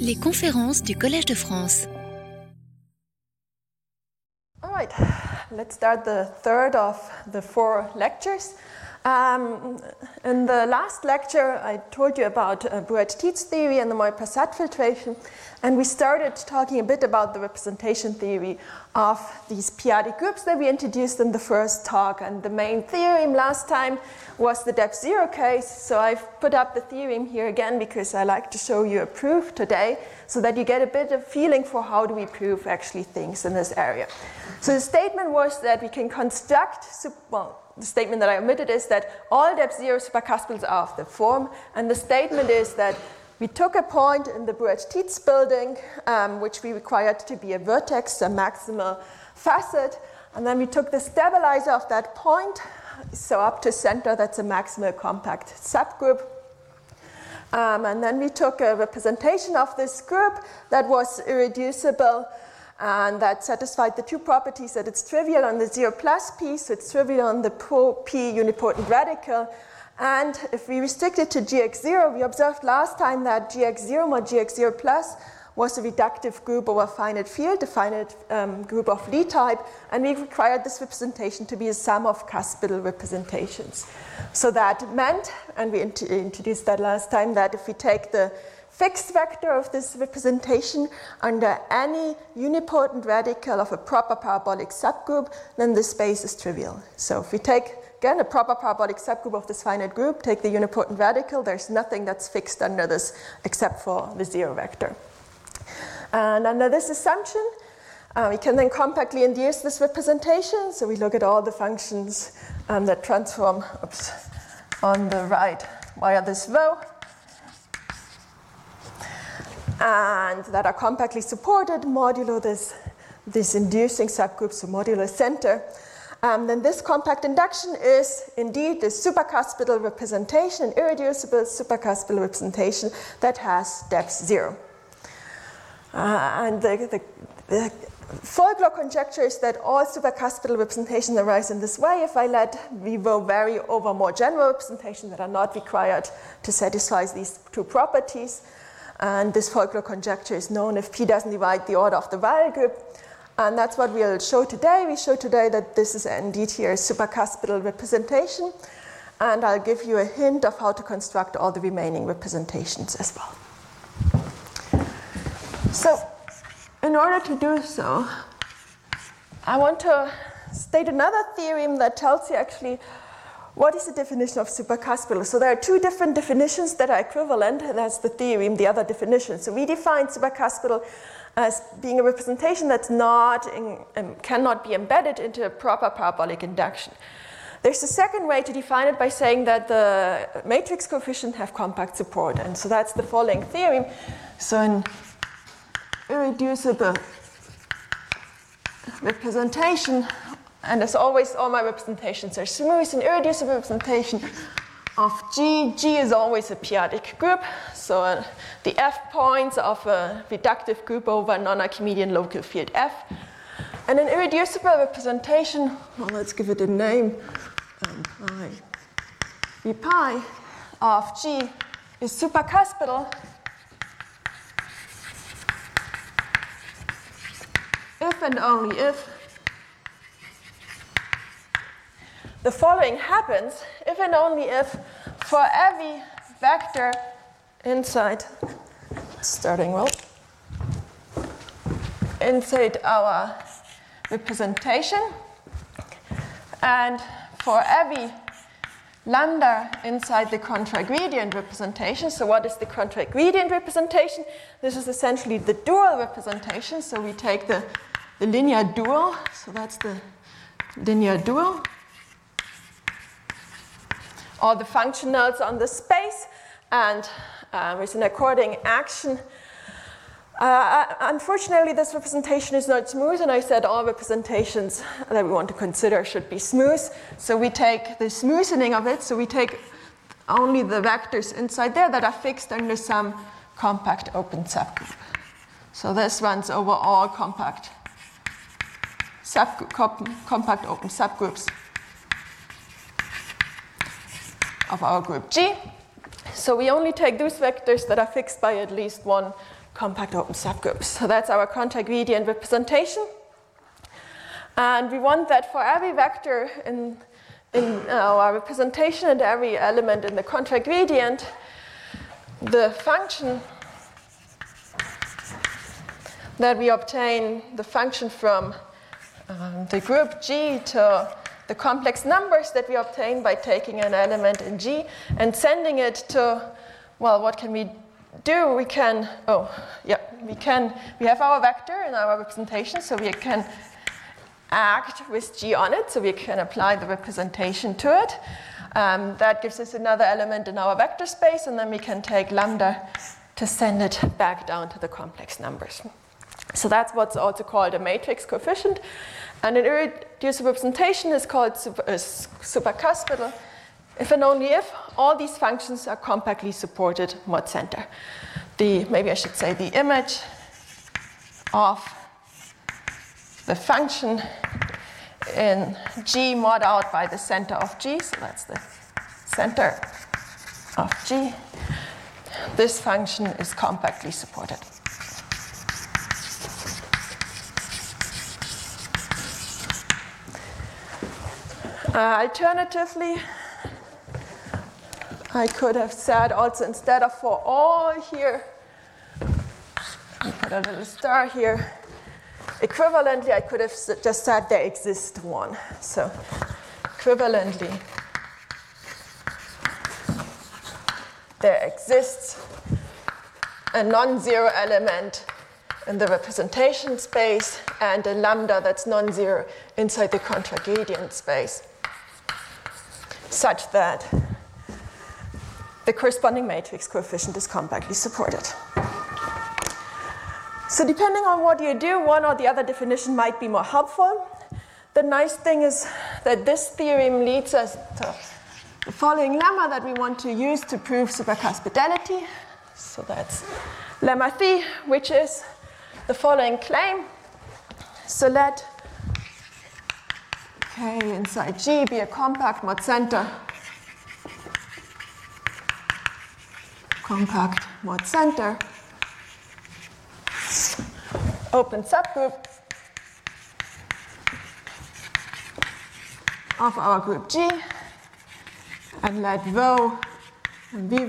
Les conférences du Collège de France. All right, let's start the third of the four lectures. Um, in the last lecture, I told you about uh, Bruhat-Tits theory and the Moy-Prasad filtration, and we started talking a bit about the representation theory of these p-adic groups that we introduced in the first talk. And the main theorem last time was the depth zero case, so I've put up the theorem here again because I like to show you a proof today so that you get a bit of feeling for how do we prove actually things in this area. So the statement was that we can construct, well, the statement that I omitted is that all depth zero supercuspils are of the form, and the statement is that we took a point in the Bruhat-Tits building, um, which we required to be a vertex, a maximal facet, and then we took the stabilizer of that point, so up to center, that's a maximal compact subgroup. Um, and then we took a representation of this group that was irreducible and that satisfied the two properties that it's trivial on the zero plus p, so it's trivial on the p unipotent radical. And if we restrict it to gx0, we observed last time that gx0 mod gx0 plus was a reductive group over a finite field, a finite um, group of Lie type, and we required this representation to be a sum of cuspidal representations. So that meant, and we int- introduced that last time, that if we take the fixed vector of this representation under any unipotent radical of a proper parabolic subgroup, then the space is trivial. So if we take again a proper parabolic subgroup of this finite group, take the unipotent radical, there's nothing that's fixed under this except for the zero vector. And under this assumption, uh, we can then compactly induce this representation. So we look at all the functions um, that transform oops, on the right via this rho and that are compactly supported modulo this, this inducing subgroup, so modulo center. Um, then this compact induction is indeed the supercuspidal representation, an irreducible supercuspidal representation that has depth zero. Uh, and the, the, the folklore conjecture is that all supercuspidal representations arise in this way if I let V rho vary over more general representations that are not required to satisfy these two properties. And this folklore conjecture is known if P doesn't divide the order of the Weyl group. And that's what we'll show today. We show today that this is indeed here a supercuspidal representation. And I'll give you a hint of how to construct all the remaining representations as well. So, in order to do so, I want to state another theorem that tells you actually what is the definition of supercuspidal? So there are two different definitions that are equivalent. That's the theorem, the other definition. So we define supercuspidal as being a representation that's not in, um, cannot be embedded into a proper parabolic induction. There's a second way to define it by saying that the matrix coefficients have compact support, and so that's the following theorem. So an irreducible representation and as always, all my representations are smooth and irreducible representation of G. G is always a p-adic group, so uh, the F points of a reductive group over a non-Archimedean local field F. And an irreducible representation, well, let's give it a name, um, pi, V pi of G is supercuspidal if and only if the following happens if and only if for every vector inside, starting well, inside our representation, and for every lambda inside the contragredient representation. So, what is the contragredient representation? This is essentially the dual representation. So, we take the, the linear dual, so that's the linear dual all the functionals on the space and uh, with an according action. Uh, unfortunately, this representation is not smooth, and I said all representations that we want to consider should be smooth. So we take the smoothing of it, so we take only the vectors inside there that are fixed under some compact open subgroup. So this runs over all compact, subgroup, compact open subgroups of our group G. So we only take those vectors that are fixed by at least one compact open subgroup. So that's our contragredient representation. And we want that for every vector in, in our representation and every element in the contragredient, the function that we obtain, the function from um, the group G to the complex numbers that we obtain by taking an element in G and sending it to, well, what can we do? We can, oh, yeah, we can, we have our vector in our representation, so we can act with G on it, so we can apply the representation to it. Um, that gives us another element in our vector space, and then we can take lambda to send it back down to the complex numbers. So that's what's also called a matrix coefficient. And an irreducible representation is called super, uh, supercuspidal if and only if all these functions are compactly supported mod center. The, maybe I should say the image of the function in G mod out by the center of G, so that's the center of G. This function is compactly supported. Uh, alternatively, I could have said also instead of for all here, put a little star here. Equivalently, I could have just said there exists one. So, equivalently, there exists a non zero element in the representation space and a lambda that's non zero inside the contragredient space such that the corresponding matrix coefficient is compactly supported. So, depending on what you do, one or the other definition might be more helpful. The nice thing is that this theorem leads us to the following lemma that we want to use to prove supercuspidality. So, that's lemma 3, which is the following claim. So, let K inside G be a compact mod center. Compact mod center. Open subgroup of our group G and let Rho and V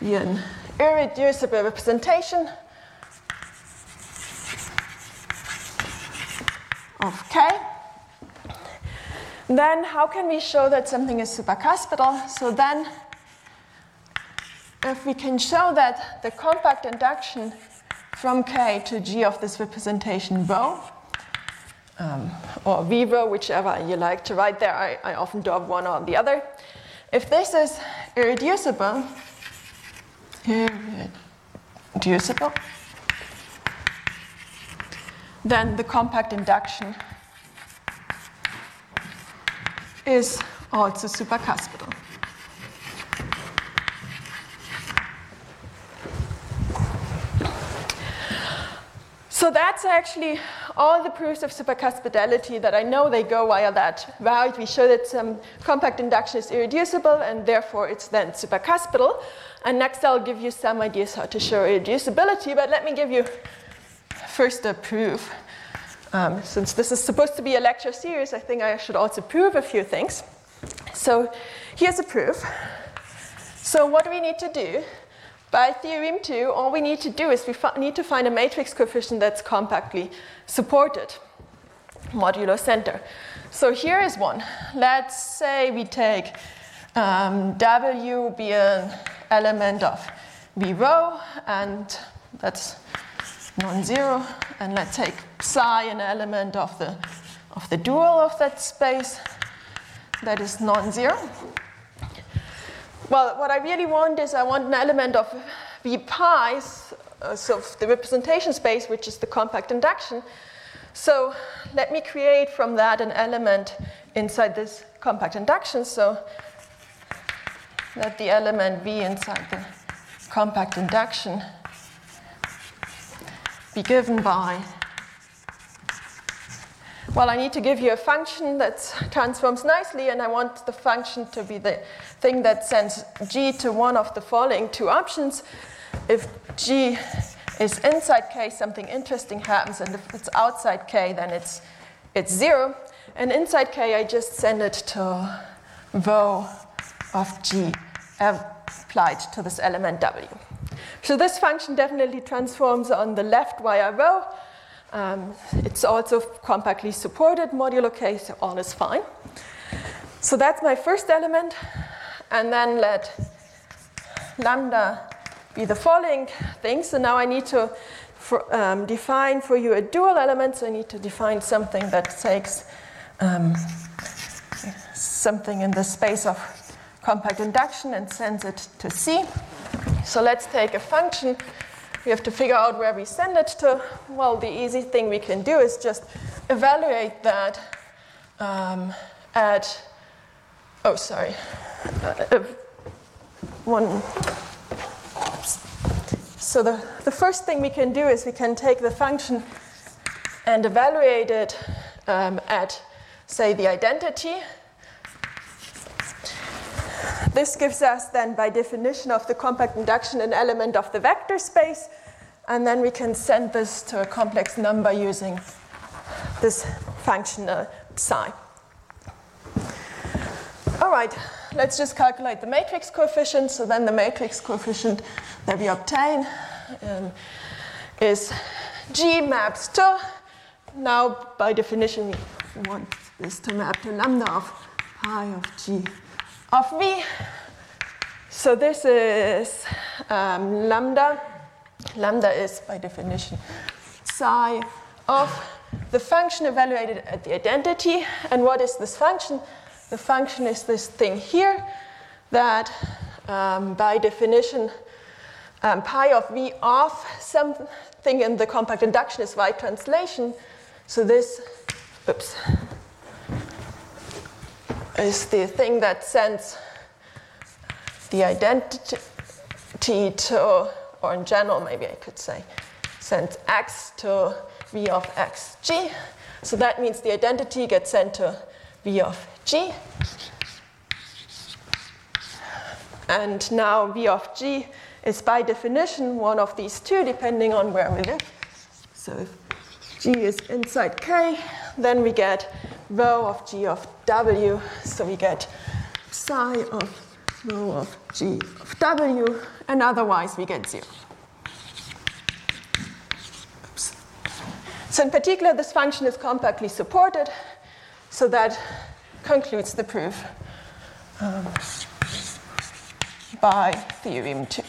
be an irreducible representation of K. Then how can we show that something is supercuspidal? So then if we can show that the compact induction from K to G of this representation rho, um, or V rho, whichever you like to write there, I, I often do one or the other. If this is irreducible, irreducible, then the compact induction is also supercuspidal. So that's actually all the proofs of supercuspidality that I know they go via that route. We show that some compact induction is irreducible and therefore it's then supercuspidal. And next I'll give you some ideas how to show irreducibility, but let me give you first a proof. Um, since this is supposed to be a lecture series, I think I should also prove a few things. So here's a proof. So what do we need to do? By theorem 2, all we need to do is we need to find a matrix coefficient that's compactly supported, modulo center. So here is one. Let's say we take um, W be an element of V rho, and that's non-zero, and let's take psi an element of the, of the dual of that space that is non-zero. Well, what I really want is I want an element of V pi, uh, so the representation space, which is the compact induction. So let me create from that an element inside this compact induction. So let the element V inside the compact induction be given by well, I need to give you a function that transforms nicely, and I want the function to be the thing that sends g to one of the following two options. If g is inside k, something interesting happens, and if it's outside k, then it's, it's zero. And inside k, I just send it to rho of g applied to this element w. So this function definitely transforms on the left via rho. Um, it's also compactly supported modulo k, so all is fine. So that's my first element. And then let lambda be the following thing. So now I need to for, um, define for you a dual element. So I need to define something that takes um, something in the space of compact induction and sends it to C. So let's take a function. We have to figure out where we send it to. Well, the easy thing we can do is just evaluate that um, at, oh, sorry, uh, one. So the, the first thing we can do is we can take the function and evaluate it um, at, say, the identity this gives us then, by definition of the compact induction, an element of the vector space, and then we can send this to a complex number using this function uh, psi. All right, let's just calculate the matrix coefficient. So then the matrix coefficient that we obtain um, is G maps to, now by definition we want this to map to lambda of pi of G of v. So this is um, lambda. Lambda is, by definition, psi of the function evaluated at the identity. And what is this function? The function is this thing here that, um, by definition, um, pi of v of something in the compact induction is y translation. So this, oops, is the thing that sends the identity to, or in general, maybe I could say, sends x to v of xg. So that means the identity gets sent to v of g. And now v of g is by definition one of these two, depending on where we live. So if g is inside k, then we get rho of g of w, so we get psi of rho of g of w, and otherwise we get zero. Oops. So in particular, this function is compactly supported, so that concludes the proof um, by theorem 2.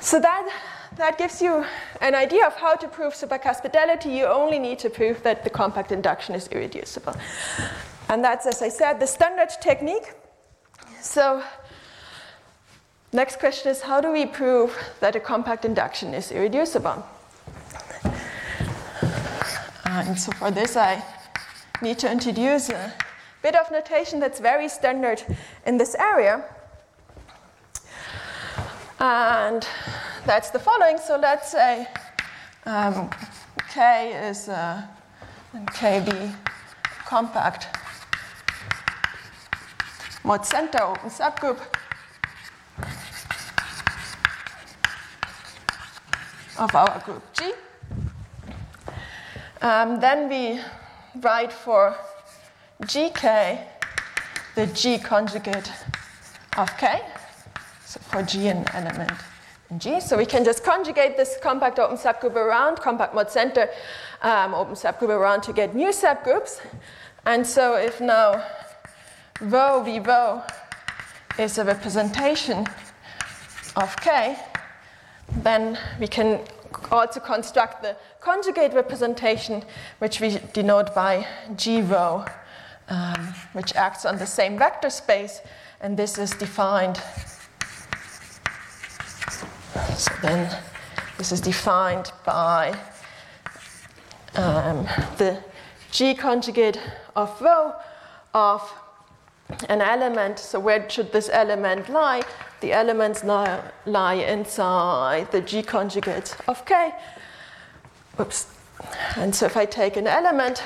So that that gives you an idea of how to prove supercuspidality. You only need to prove that the compact induction is irreducible. And that's, as I said, the standard technique. So, next question is how do we prove that a compact induction is irreducible? Uh, and so, for this, I need to introduce a bit of notation that's very standard in this area. And that's the following. So let's say um, K is uh, KB compact mod center open subgroup of our group G. Um, then we write for GK the G conjugate of K, so for G an element G. So we can just conjugate this compact open subgroup around, compact mod center um, open subgroup around to get new subgroups. And so if now rho v rho is a representation of K, then we can also construct the conjugate representation, which we denote by G rho, um, which acts on the same vector space. And this is defined so then this is defined by um, the G conjugate of rho of an element. So where should this element lie? The elements lie, lie inside the G conjugate of K. Oops. And so if I take an element,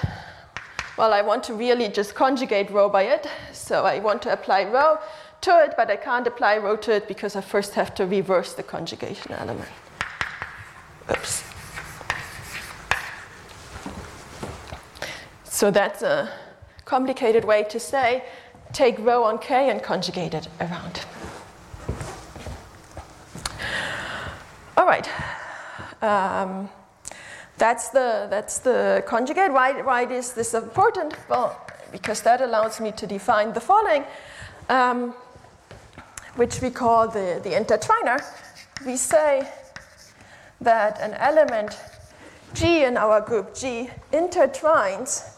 well, I want to really just conjugate rho by it. So I want to apply rho to it, but I can't apply rho to it because I first have to reverse the conjugation element. Oops. So that's a complicated way to say take rho on k and conjugate it around. All right. Um, that's the, that's the conjugate. Why, why is this important? Well, because that allows me to define the following, um, which we call the, the intertwiner. We say that an element G in our group G intertwines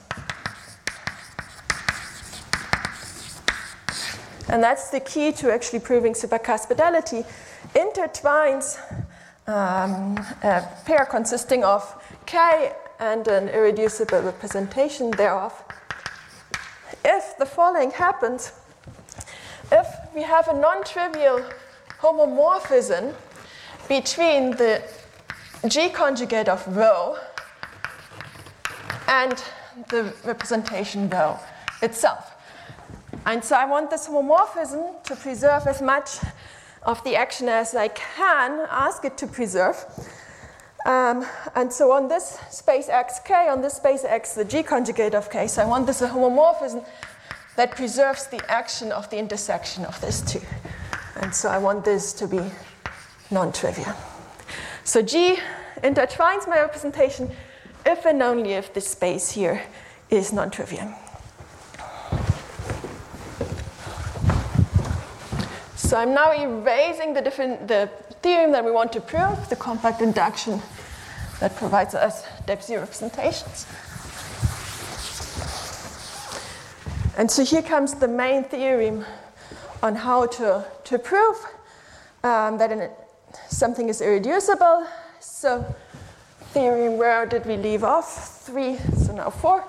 and that's the key to actually proving supercuspidality, intertwines um, a pair consisting of K and an irreducible representation thereof. If the following happens, if we have a non trivial homomorphism between the G conjugate of rho and the representation rho itself. And so I want this homomorphism to preserve as much of the action as I can ask it to preserve. Um, and so on this space xk, on this space x, the g conjugate of k, so I want this homomorphism that preserves the action of the intersection of these two. And so I want this to be non-trivial. So g intertwines my representation if and only if this space here is non-trivial. So I'm now erasing the, the theorem that we want to prove, the compact induction that provides us depth zero representations. And so here comes the main theorem on how to, to prove um, that a, something is irreducible. So theorem, where did we leave off? Three, so now four.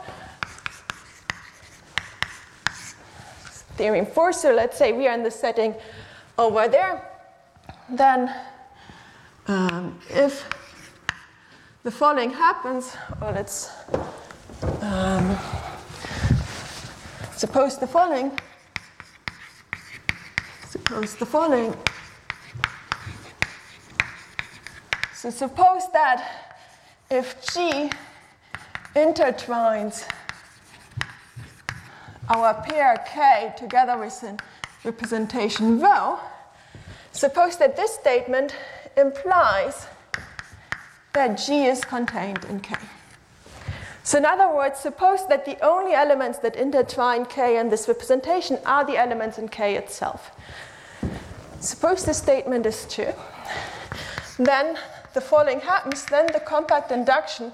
Theorem four, so let's say we are in the setting over there, then um, if the following happens, or let's um, suppose the following, suppose the following. So suppose that if G intertwines our pair K together with an representation rho, suppose that this statement implies that G is contained in K. So, in other words, suppose that the only elements that intertwine K and this representation are the elements in K itself. Suppose this statement is true, then the following happens, then the compact induction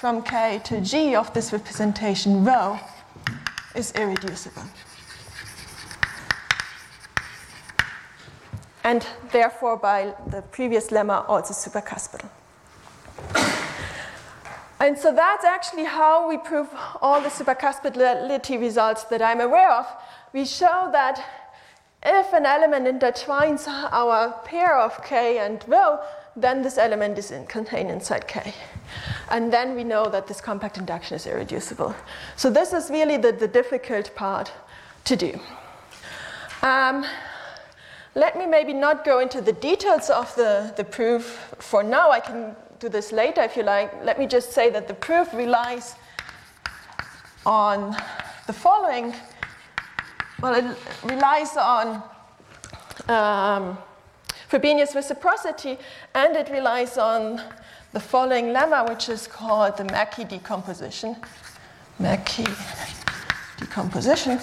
from K to G of this representation rho is irreducible. and therefore by the previous lemma also supercuspidal. And so that's actually how we prove all the supercuspidality results that I'm aware of. We show that if an element intertwines our pair of k and rho, then this element is in, contained inside k. And then we know that this compact induction is irreducible. So this is really the, the difficult part to do. Um, let me maybe not go into the details of the, the proof for now. I can do this later if you like. Let me just say that the proof relies on the following. Well, it relies on um, Frobenius reciprocity and it relies on the following lemma, which is called the Mackey decomposition. Mackey decomposition.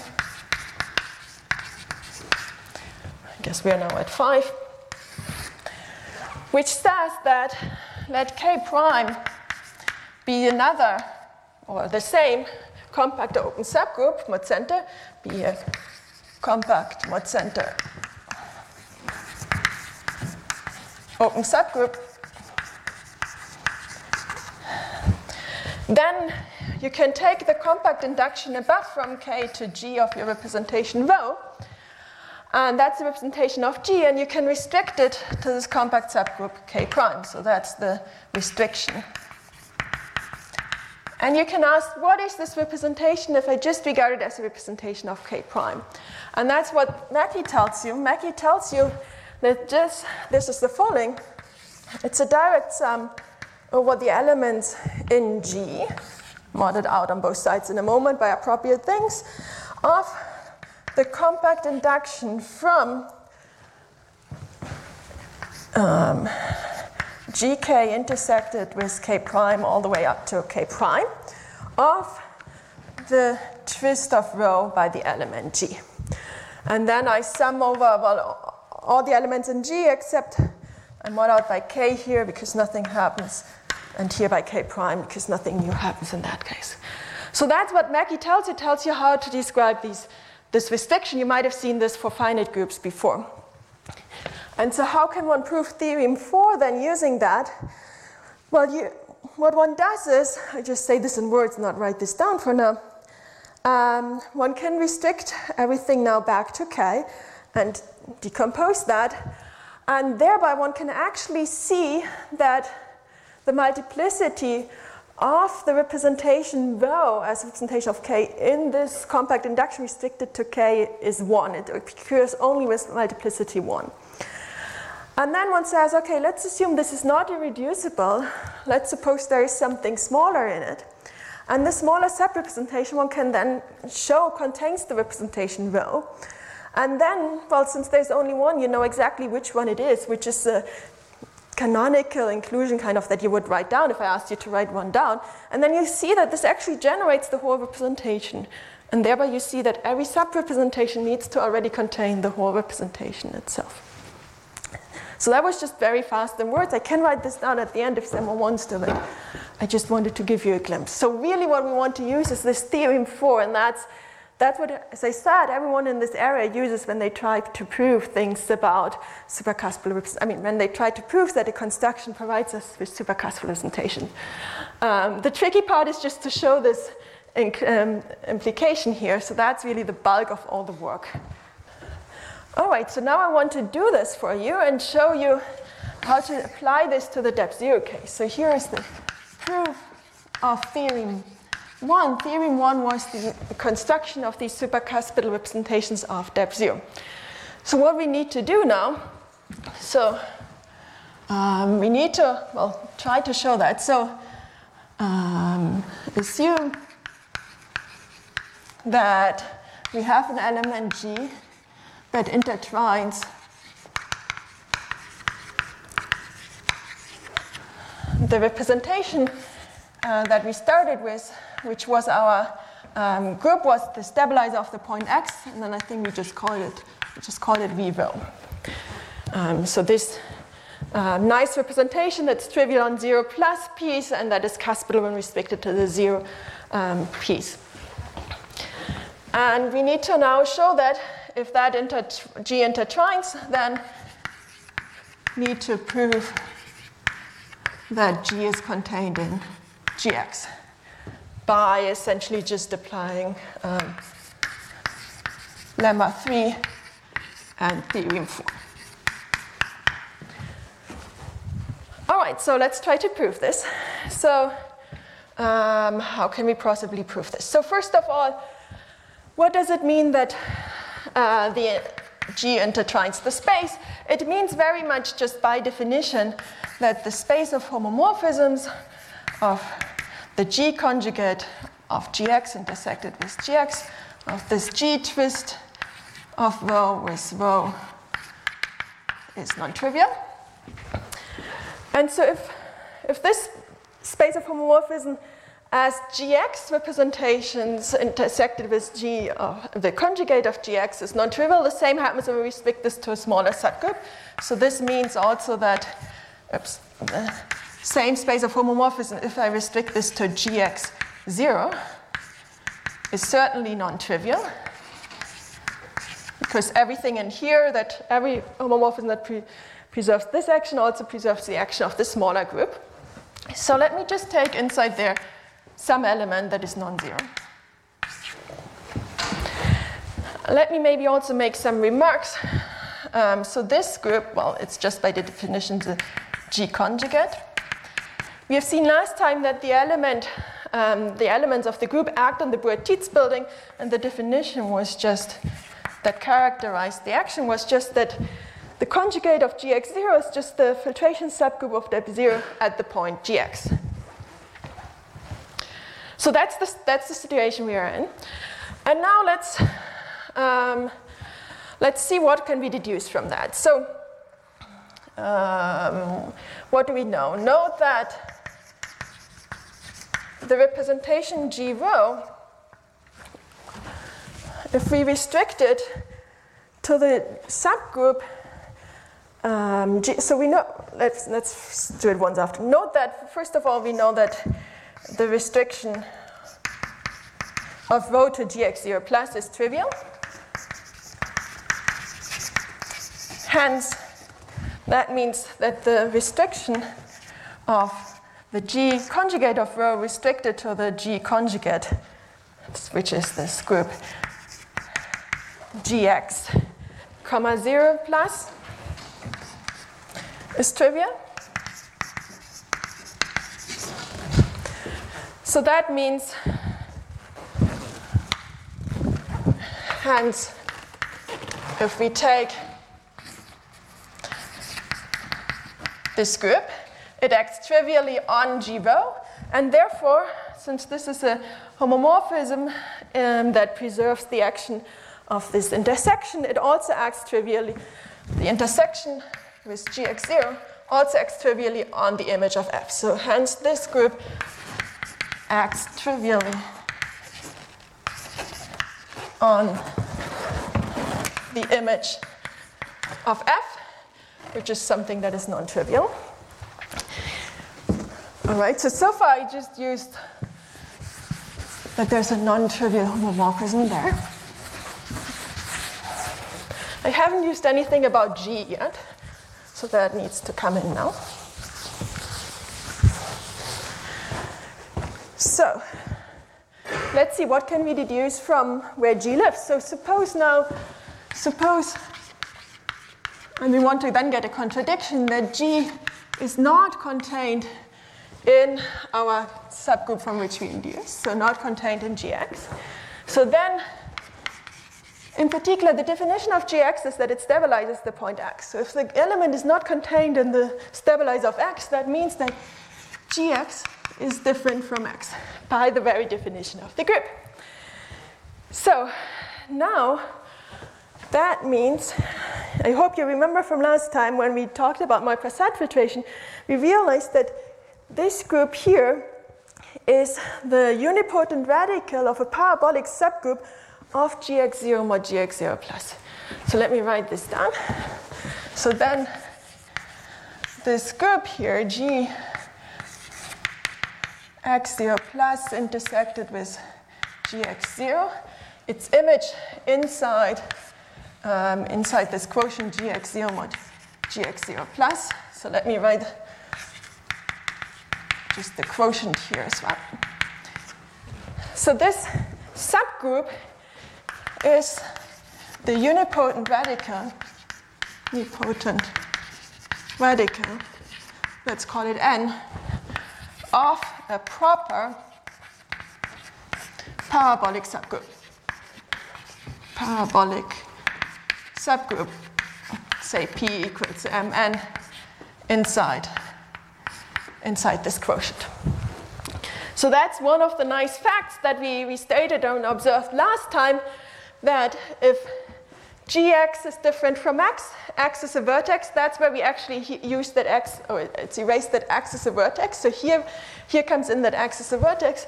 I guess we are now at 5, which says that let K prime be another or the same compact open subgroup, mod center, be a compact mod center open subgroup. Then you can take the compact induction above from K to G of your representation rho and that's the representation of G, and you can restrict it to this compact subgroup K prime. So that's the restriction. And you can ask, what is this representation if I just regard it as a representation of K prime? And that's what Mackey tells you. Mackey tells you that just, this is the following. It's a direct sum over the elements in G, modded out on both sides in a moment by appropriate things, of the compact induction from um, gk intersected with k prime all the way up to k prime of the twist of rho by the element g. And then I sum over well, all the elements in g except I'm mod out by k here because nothing happens, and here by k prime because nothing new happens in that case. So that's what Mackey tells you, tells you how to describe these, this restriction. You might have seen this for finite groups before. And so, how can one prove theorem 4 then using that? Well, you, what one does is, I just say this in words, not write this down for now. Um, one can restrict everything now back to k and decompose that, and thereby one can actually see that the multiplicity of the representation rho as a representation of k in this compact induction restricted to k is 1. It occurs only with multiplicity 1. And then one says, okay, let's assume this is not irreducible. Let's suppose there is something smaller in it. And the smaller subrepresentation one can then show contains the representation rho. And then, well, since there's only one, you know exactly which one it is, which is the canonical inclusion kind of that you would write down if I asked you to write one down. And then you see that this actually generates the whole representation. And thereby you see that every subrepresentation needs to already contain the whole representation itself. So that was just very fast in words. I can write this down at the end if someone wants to, but I just wanted to give you a glimpse. So really what we want to use is this theorem 4, and that's, that's what, as I said, everyone in this area uses when they try to prove things about supercuspal I mean, when they try to prove that a construction provides us with supercuspal representation. Um, the tricky part is just to show this um, implication here, so that's really the bulk of all the work. All right, so now I want to do this for you and show you how to apply this to the depth zero case. So here is the proof of theorem one. Theorem one was the construction of these supercuspidal representations of depth zero. So what we need to do now, so um, we need to, well, try to show that. So um, assume that we have an element G that intertwines the representation uh, that we started with, which was our um, group, was the stabilizer of the point x, and then I think we just called it, we just called it v rho. Um, so this uh, nice representation that's trivial on zero plus piece, and that is cuspidal when restricted to the zero um, piece. And we need to now show that if that inter G intertwines, then need to prove that G is contained in Gx by essentially just applying um, lemma 3 and theorem 4. All right, so let's try to prove this. So, um, how can we possibly prove this? So, first of all, what does it mean that uh, the G intertwines the space, it means very much just by definition that the space of homomorphisms of the G conjugate of Gx intersected with Gx, of this G twist of rho with rho is non-trivial. And so if, if this space of homomorphism as gx representations intersected with g, uh, the conjugate of gx is non-trivial. The same happens when we restrict this to a smaller subgroup. So this means also that oops, same space of homomorphism, if I restrict this to gx 0, is certainly non-trivial. Because everything in here, that every homomorphism that pre preserves this action also preserves the action of the smaller group. So let me just take inside there some element that is non-zero. Let me maybe also make some remarks. Um, so this group, well, it's just by the definition the G conjugate. We have seen last time that the element um, the elements of the group act on the Bruhat-Tits building, and the definition was just that characterized the action was just that the conjugate of gx0 is just the filtration subgroup of dep0 at the point gx. So that's the, that's the situation we are in. And now let's, um, let's see what can be deduced from that. So um, what do we know? Note that the representation G rho, if we restrict it to the subgroup, um, G, so we know, let's, let's do it once after. Note that, first of all, we know that the restriction of rho to gx0 plus is trivial. Hence, that means that the restriction of the G conjugate of rho restricted to the G conjugate, which is this group Gx, comma 0 plus, is trivial. So that means, hence, if we take this group. It acts trivially on G rho, and therefore, since this is a homomorphism um, that preserves the action of this intersection, it also acts trivially. The intersection with Gx0 also acts trivially on the image of F. So hence this group acts trivially on the image of F which is something that is non-trivial. All right, so so far I just used that there's a non-trivial homomorphism there. I haven't used anything about G yet, so that needs to come in now. So, let's see what can we deduce from where G lives. So suppose now, suppose and we want to then get a contradiction that G is not contained in our subgroup from which we induce, so not contained in Gx. So then, in particular, the definition of Gx is that it stabilizes the point x. So if the element is not contained in the stabilizer of x, that means that Gx is different from x by the very definition of the group. So now that means, I hope you remember from last time when we talked about Moy filtration, we realized that this group here is the unipotent radical of a parabolic subgroup of gx0 mod gx0 plus. So let me write this down. So then this group here, g x0 plus intersected with gx0, its image inside um, inside this quotient gx0 mod gx0 plus. So let me write the quotient here as well. So this subgroup is the unipotent radical, unipotent radical, let's call it n, of a proper parabolic subgroup. Parabolic subgroup, say P equals Mn inside, inside this quotient. So that's one of the nice facts that we, we stated and observed last time that if gx is different from x, x is a vertex, that's where we actually use that x, or it's erased that x is a vertex. So here, here comes in that x is a vertex.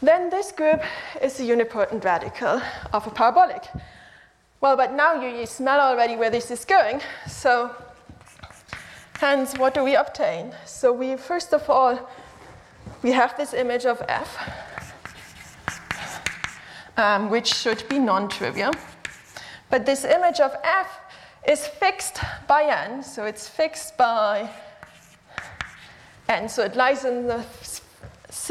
Then this group is a unipotent radical of a parabolic. Well, but now you, you smell already where this is going. So, hence, what do we obtain? So, we first of all, we have this image of f, um, which should be non trivial. But this image of f is fixed by n, so it's fixed by n. So it lies in the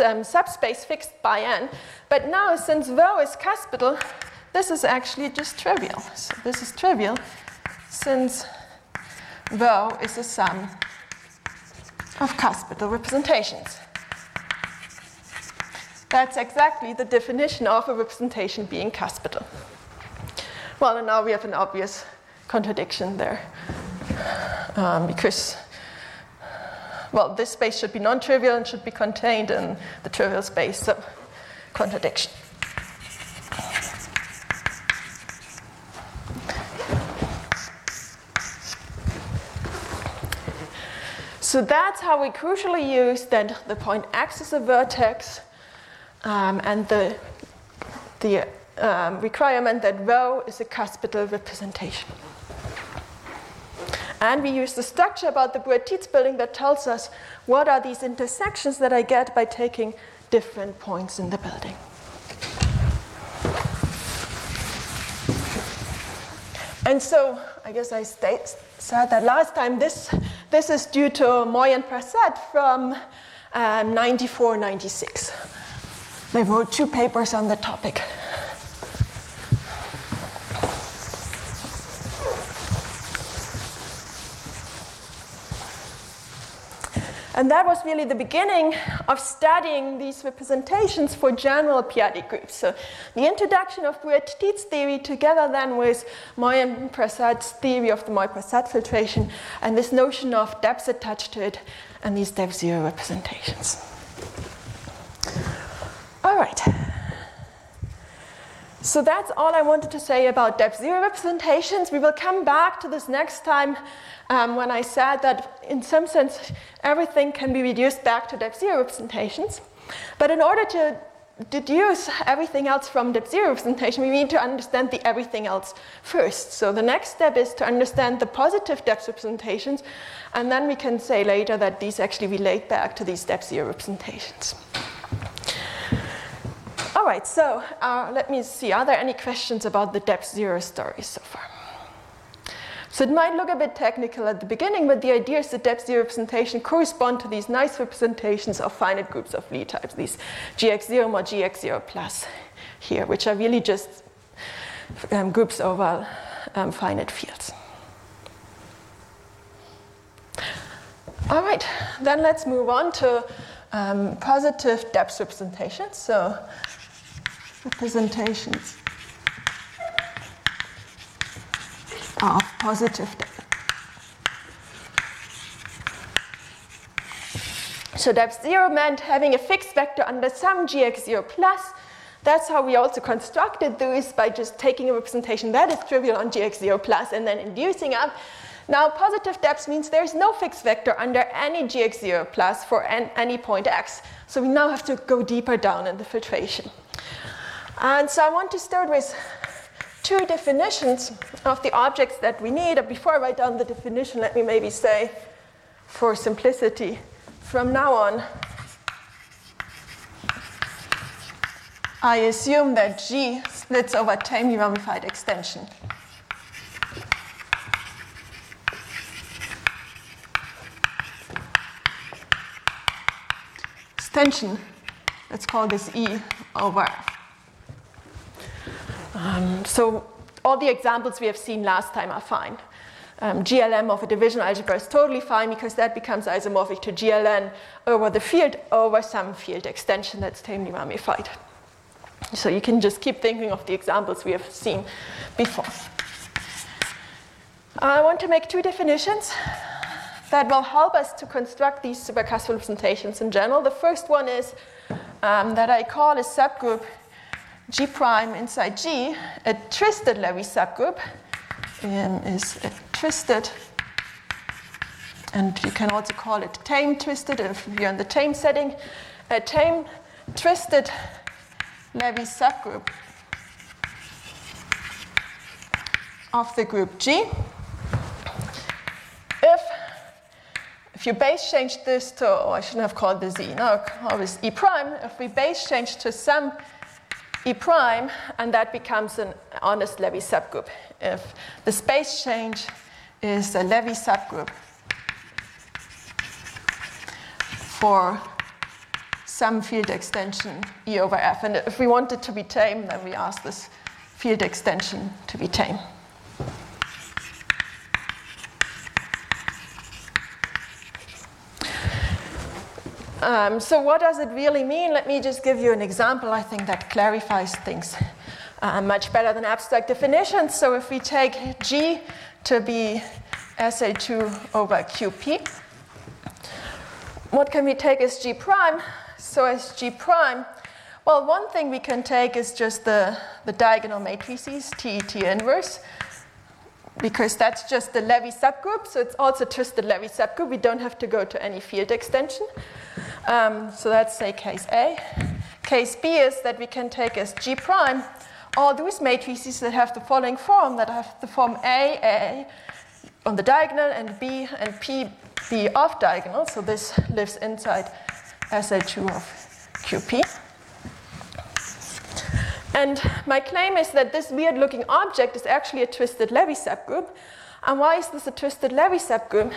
um, subspace fixed by n. But now, since rho is cuspidal, this is actually just trivial. So this is trivial since rho is the sum of cuspidal representations. That's exactly the definition of a representation being cuspidal. Well, and now we have an obvious contradiction there. Um, because, well, this space should be non trivial and should be contained in the trivial space, so contradiction. So that's how we crucially use then the point x as a vertex um, and the, the um, requirement that rho is a cuspidal representation. And we use the structure about the Bruhat-Tits building that tells us what are these intersections that I get by taking different points in the building. And so I guess I state, said that last time. This, this is due to Moy and Prasad from um, 94 96. They wrote two papers on the topic. And that was really the beginning of studying these representations for general p-adic groups. So the introduction of Bruhat-Tits theory together then with Moy and Prasad's theory of the Moy-Prasad filtration and this notion of depth attached to it and these depth zero representations. All right. So that's all I wanted to say about depth zero representations. We will come back to this next time um, when I said that in some sense everything can be reduced back to depth zero representations. But in order to deduce everything else from depth zero representation, we need to understand the everything else first. So the next step is to understand the positive depth representations, and then we can say later that these actually relate back to these depth zero representations. Right, so uh, let me see. Are there any questions about the depth zero story so far? So it might look a bit technical at the beginning, but the idea is that depth zero representation correspond to these nice representations of finite groups of Lie types, these GX0 mod GX0 plus here, which are really just um, groups over um, finite fields. All right, then let's move on to um, positive depth representations. So representations of positive depth. So depth zero meant having a fixed vector under some gx0 plus. That's how we also constructed those by just taking a representation that is trivial on gx0 plus and then inducing up. Now positive depth means there is no fixed vector under any gx0 plus for any point x. So we now have to go deeper down in the filtration. And so I want to start with two definitions of the objects that we need. Before I write down the definition, let me maybe say, for simplicity, from now on, I assume that G splits over tamely ramified extension. Extension, let's call this E over F. Um, so all the examples we have seen last time are fine. Um, GLM of a division algebra is totally fine because that becomes isomorphic to GLN over the field over some field extension that's tamely ramified. So you can just keep thinking of the examples we have seen before. I want to make two definitions that will help us to construct these supercuspidal representations in general. The first one is um, that I call a subgroup G prime inside G, a twisted Levi subgroup um, is a twisted, and you can also call it tame twisted if you're in the tame setting, a tame twisted Levi subgroup of the group G. If if you base change this to, oh, I shouldn't have called this E, no, always E prime, if we base change to some E prime, and that becomes an honest Levi subgroup. If the space change is a Levi subgroup for some field extension E over F. And if we want it to be tame, then we ask this field extension to be tame. Um, so, what does it really mean? Let me just give you an example. I think that clarifies things uh, much better than abstract definitions. So, if we take G to be SL2 over QP, what can we take as G prime? So, as G prime, well, one thing we can take is just the, the diagonal matrices, T, T inverse, because that's just the Levi subgroup. So, it's also just the Levi subgroup. We don't have to go to any field extension. Um, so that's say case A. Case B is that we can take as G prime all those matrices that have the following form, that have the form A, A on the diagonal, and B and P, B off diagonal. So this lives inside SL2 of QP. And my claim is that this weird looking object is actually a twisted Levi subgroup. And why is this a twisted Levi subgroup?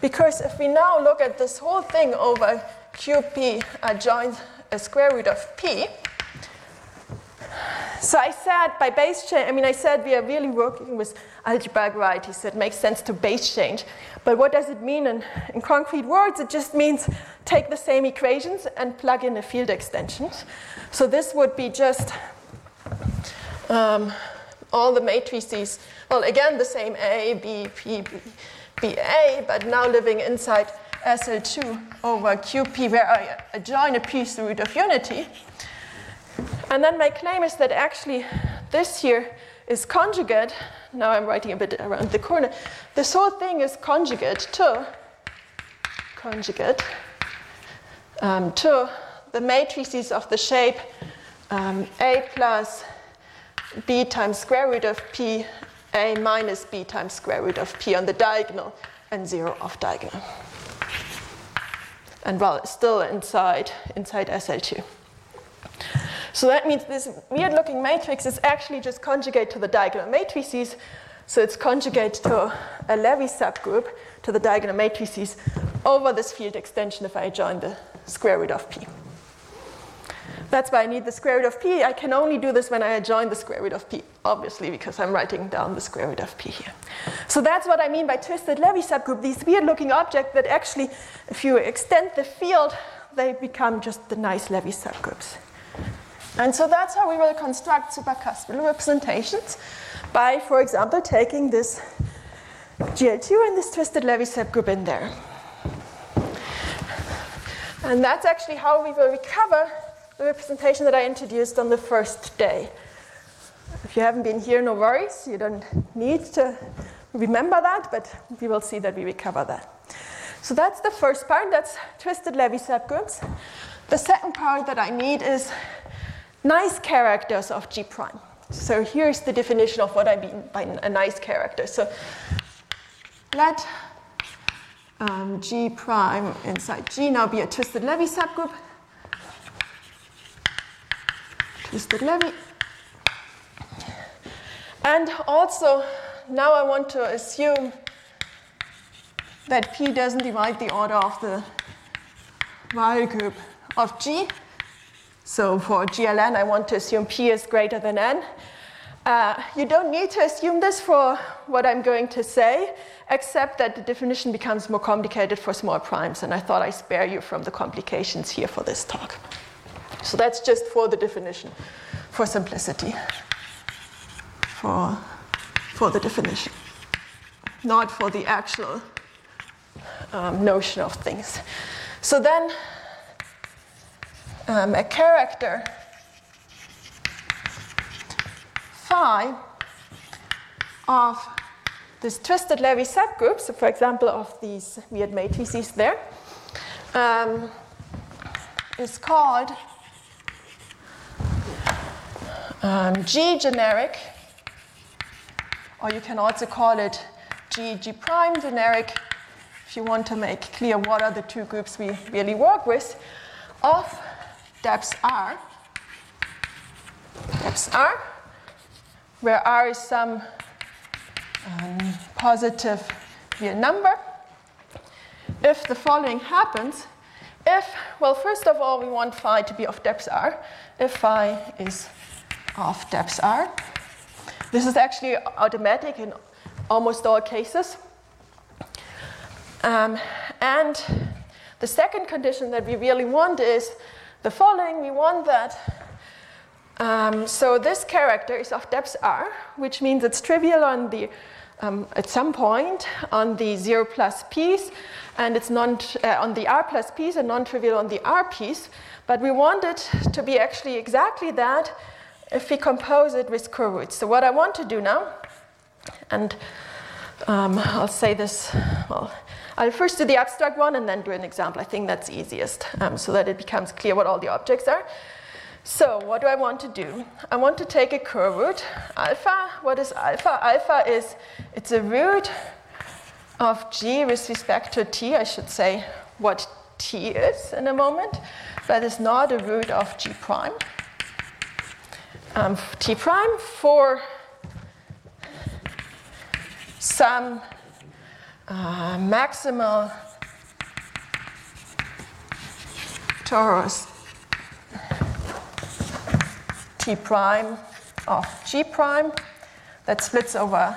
Because if we now look at this whole thing over QP adjoins a square root of P. So I said by base change, I mean, I said we are really working with algebraic varieties, so it makes sense to base change. But what does it mean in, in concrete words? It just means take the same equations and plug in a field extension. So this would be just um, all the matrices, well, again, the same A, B, P, B, B, A, but now living inside SL2 over QP where I join a piece root of unity. And then my claim is that actually this here is conjugate. Now I'm writing a bit around the corner. This whole thing is conjugate to conjugate um, to the matrices of the shape um, A plus B times square root of P, A minus B times square root of P on the diagonal and zero off diagonal and well, it's still inside, inside SL2. So that means this weird looking matrix is actually just conjugate to the diagonal matrices. So it's conjugate to a Levi subgroup to the diagonal matrices over this field extension if I join the square root of P. That's why I need the square root of p. I can only do this when I adjoin the square root of p, obviously, because I'm writing down the square root of p here. So that's what I mean by twisted Levi subgroup, these weird looking objects that actually, if you extend the field, they become just the nice Levi subgroups. And so that's how we will construct supercuspidal representations by, for example, taking this GL2 and this twisted Levi subgroup in there. And that's actually how we will recover the representation that I introduced on the first day. If you haven't been here, no worries. You don't need to remember that, but we will see that we recover that. So that's the first part, that's twisted Levi subgroups. The second part that I need is nice characters of G prime. So here's the definition of what I mean by a nice character. So let um, G prime inside G now be a twisted Levi subgroup And also, now I want to assume that P doesn't divide the order of the Weyl group of G. So for GLN, I want to assume P is greater than N. Uh, you don't need to assume this for what I'm going to say, except that the definition becomes more complicated for small primes, and I thought I'd spare you from the complications here for this talk. So that's just for the definition, for simplicity, for, for the definition, not for the actual um, notion of things. So then, um, a character phi of this twisted Levi subgroup, so for example, of these weird matrices there, um, is called um, G generic, or you can also call it G, G prime generic, if you want to make clear what are the two groups we really work with, of depth R, depth R, where R is some um, positive real number. If the following happens, if, well, first of all, we want phi to be of depth R, if phi is of depth R. This is actually automatic in almost all cases. Um, and the second condition that we really want is the following. We want that. Um, so this character is of depth r, which means it's trivial on the um, at some point on the 0 plus piece, and it's non uh, on the r plus piece and non-trivial on the r piece. But we want it to be actually exactly that if we compose it with coroots. So what I want to do now, and um, I'll say this, well, I'll first do the abstract one and then do an example. I think that's easiest um, so that it becomes clear what all the objects are. So what do I want to do? I want to take a coroot, alpha. What is alpha? Alpha is, it's a root of g with respect to t. I should say what t is in a moment, but it's not a root of g prime. Um, t prime for some uh, maximal torus t prime of g prime that splits over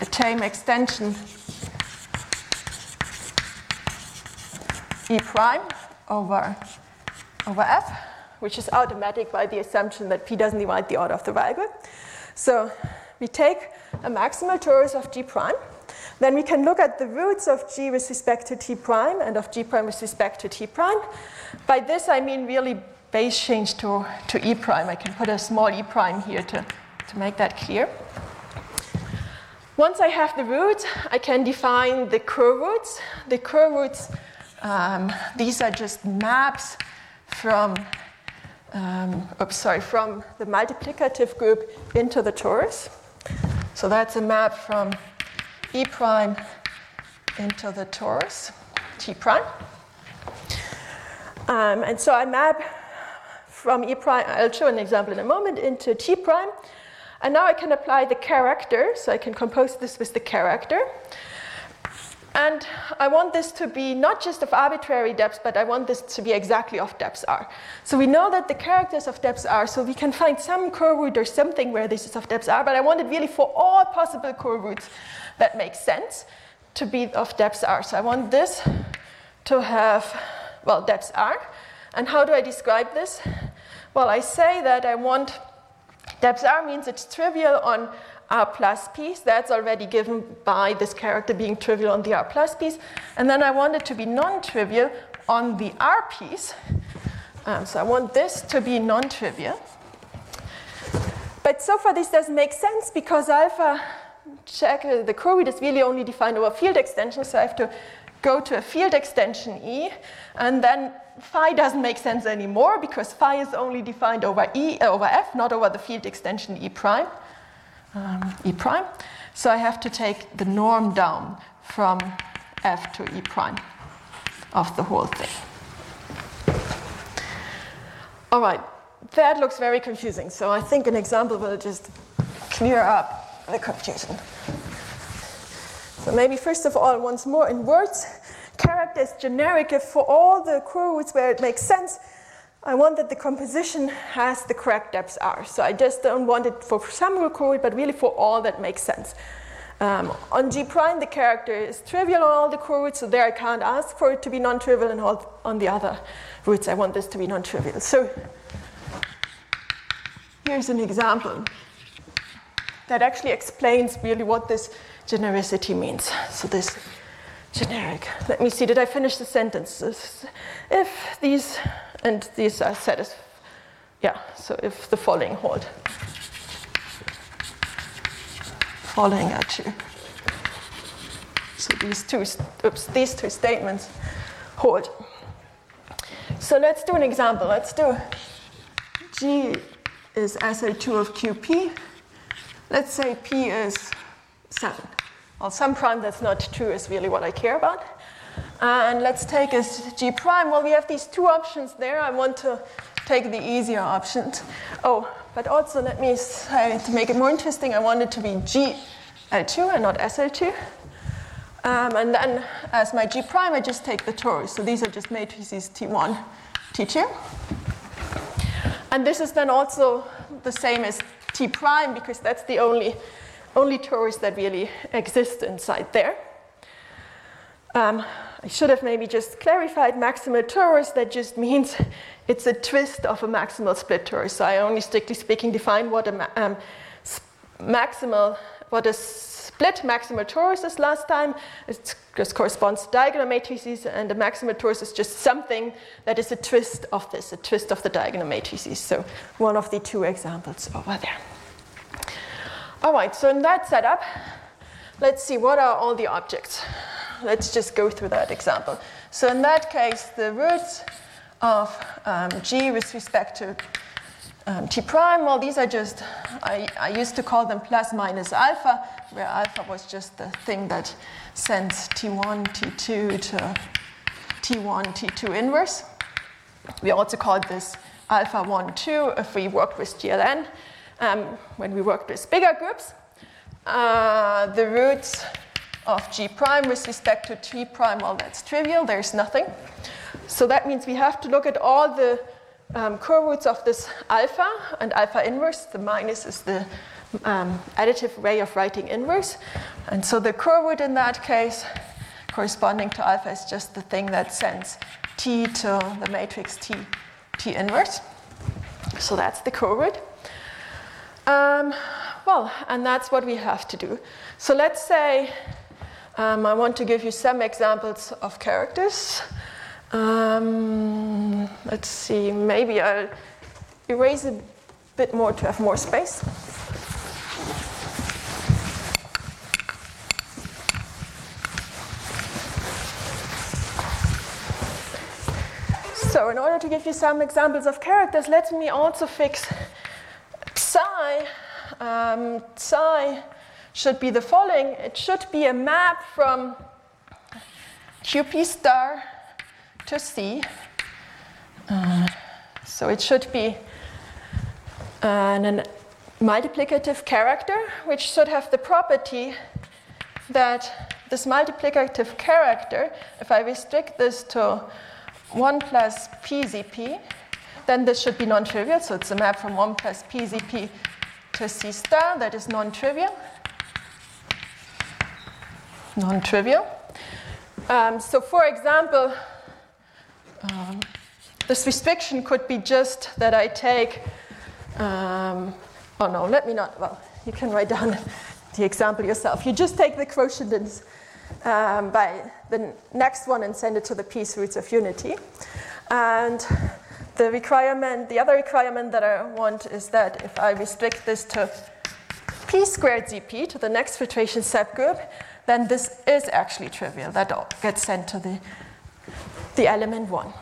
a tame extension e prime over, over f, which is automatic by the assumption that p doesn't divide the order of the variable. So we take a maximal torus of g prime. Then we can look at the roots of g with respect to t prime and of g prime with respect to t prime. By this I mean really base change to, to e prime. I can put a small e prime here to, to make that clear. Once I have the roots, I can define the coroots. The coroots, um, these are just maps from um, oops, sorry, from the multiplicative group into the torus. So that's a map from E prime into the torus, T prime. Um, and so I map from E prime, I'll show an example in a moment, into T prime. And now I can apply the character, so I can compose this with the character. And I want this to be not just of arbitrary depths, but I want this to be exactly of depths r. So we know that the characters of depths r, so we can find some coroot or something where this is of depth r, but I want it really for all possible coroots that make sense to be of depths r. So I want this to have, well, depth r. And how do I describe this? Well, I say that I want depths r means it's trivial on r plus piece. That's already given by this character being trivial on the r plus piece. And then I want it to be non-trivial on the r piece. Um, so I want this to be non-trivial. But so far this doesn't make sense because alpha check uh, the curve is really only defined over field extension. So I have to go to a field extension E, and then phi doesn't make sense anymore because phi is only defined over E over F, not over the field extension E prime um, E prime. So I have to take the norm down from F to E prime of the whole thing. All right, that looks very confusing. So I think an example will just clear up the confusion. So maybe first of all, once more in words, character is generic if for all the roots where it makes sense, I want that the composition has the correct depths r. So I just don't want it for some root, but really for all that makes sense. Um, on G prime, the character is trivial on all the roots, so there I can't ask for it to be non-trivial, and all, on the other roots, I want this to be non-trivial. So here's an example that actually explains really what this genericity means. So this generic. Let me see, did I finish the sentence? If these and these are satisfied. Yeah, so if the following hold. Following at you. So these two, oops, these two statements hold. So let's do an example. Let's do G is SL2 of QP. Let's say P is 7. Well, some prime that's not true is really what I care about. And let's take as G prime. Well, we have these two options there. I want to take the easier options. Oh, but also let me say, to make it more interesting, I want it to be GL2 and not SL2. Um, and then as my G prime, I just take the torus. So these are just matrices T1, T2. And this is then also the same as T prime because that's the only only torus that really exist inside there. Um, I should have maybe just clarified maximal torus. That just means it's a twist of a maximal split torus. So I only strictly speaking define what a ma- um, maximal, what a split maximal torus is last time. It just corresponds to diagonal matrices, and the maximal torus is just something that is a twist of this, a twist of the diagonal matrices. So one of the two examples over there. All right, so in that setup, let's see what are all the objects let's just go through that example. So in that case, the roots of um, g with respect to um, t prime, well, these are just, I, I used to call them plus minus alpha, where alpha was just the thing that sends t1, t2 to t1, t2 inverse. We also called this alpha 1, 2 if we worked with GLN. Um, when we worked with bigger groups, uh, the roots of g prime with respect to t prime, well, that's trivial, there's nothing. So that means we have to look at all the um, roots of this alpha and alpha inverse. The minus is the um, additive way of writing inverse. And so the coroot in that case, corresponding to alpha, is just the thing that sends t to the matrix t, t inverse. So that's the coroot. Um, well, and that's what we have to do. So let's say um, I want to give you some examples of characters. Um, let's see, maybe I'll erase a bit more to have more space. So in order to give you some examples of characters, let me also fix psi. Um, psi should be the following. It should be a map from QP star to C. Uh, so it should be an, an multiplicative character, which should have the property that this multiplicative character, if I restrict this to 1 plus PZP, then this should be non-trivial. So it's a map from 1 plus PZP to C star that is non-trivial non-trivial. Um, so for example, um, this restriction could be just that I take, um, oh no, let me not, well, you can write down the example yourself. You just take the quotients um, by the next one and send it to the piece roots of unity. And the requirement, the other requirement that I want is that if I restrict this to p squared zp, to the next filtration subgroup, then this is actually trivial. That gets sent to the, the element 1.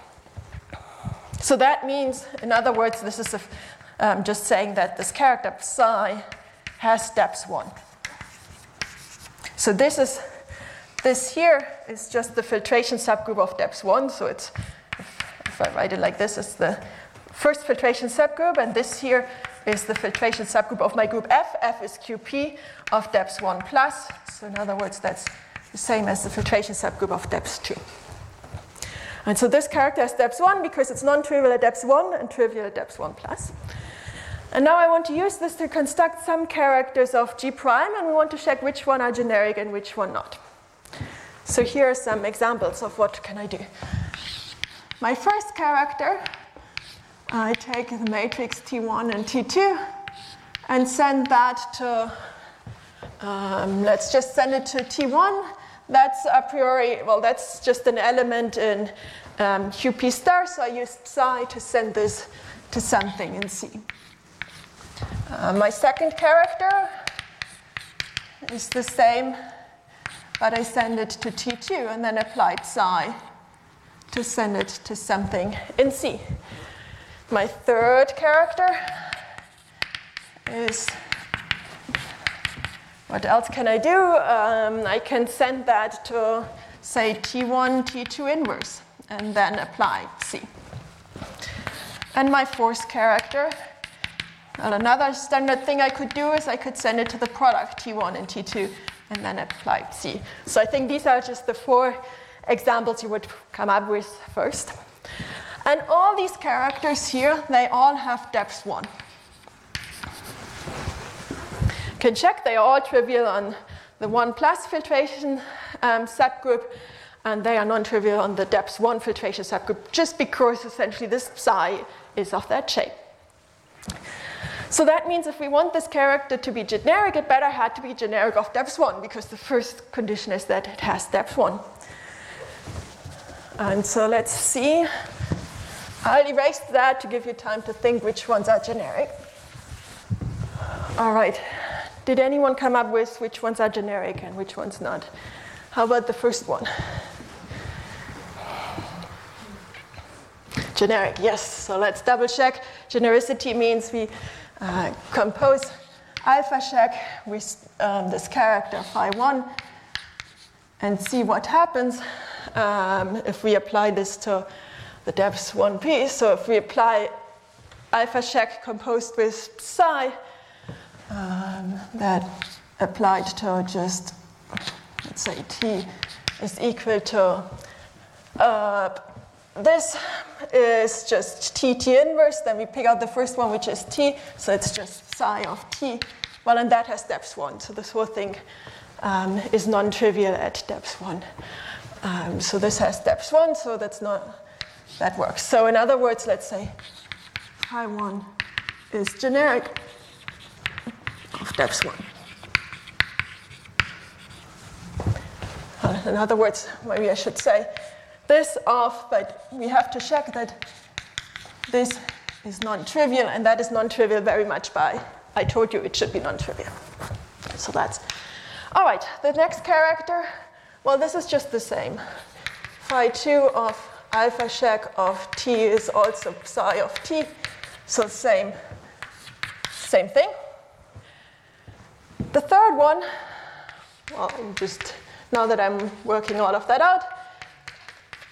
So that means, in other words, this is a, um, just saying that this character psi has steps 1. So this is this here is just the filtration subgroup of depth 1. So it's, if, if I write it like this, it's the first filtration subgroup, and this here is the filtration subgroup of my group F. F is QP of depth 1 plus. So in other words, that's the same as the filtration subgroup of depth 2. And so this character has depth 1 because it's non-trivial at depth 1 and trivial at depth 1 plus. And now I want to use this to construct some characters of G prime, and we want to check which one are generic and which one not. So here are some examples of what can I do. My first character I take the matrix T1 and T2 and send that to, um, let's just send it to T1. That's a priori, well, that's just an element in um, QP star, so I use psi to send this to something in C. Uh, my second character is the same, but I send it to T2 and then apply psi to send it to something in C. My third character is what else can I do? Um, I can send that to, say, T1, T2 inverse, and then apply C. And my fourth character, well, another standard thing I could do is I could send it to the product T1 and T2, and then apply C. So I think these are just the four examples you would come up with first. And all these characters here, they all have depth 1. Okay, can check they are all trivial on the 1 plus filtration um, subgroup, and they are non-trivial on the depth 1 filtration subgroup, just because essentially this psi is of that shape. So that means if we want this character to be generic, it better had to be generic of depth 1, because the first condition is that it has depth 1. And so let's see. I'll erase that to give you time to think which ones are generic. All right. Did anyone come up with which ones are generic and which ones not? How about the first one? Generic, yes. So let's double check. Genericity means we uh, compose alpha check with um, this character phi 1 and see what happens um, if we apply this to the depth 1p. So if we apply alpha check composed with psi, um, that applied to just, let's say t is equal to, uh, this is just t t inverse, then we pick out the first one, which is t, so it's just psi of t. Well, and that has depth 1, so this whole thing um, is non-trivial at depth 1. Um, so this has depth 1, so that's not, that works. So in other words, let's say phi 1 is generic of depth 1. Uh, in other words, maybe I should say this off, but we have to check that this is non-trivial, and that is non-trivial very much by, I told you it should be non-trivial. So that's, all right, the next character, well, this is just the same. Phi 2 of alpha check of t is also psi of t, so same, same thing. The third one, well, I'm just now that I'm working all of that out,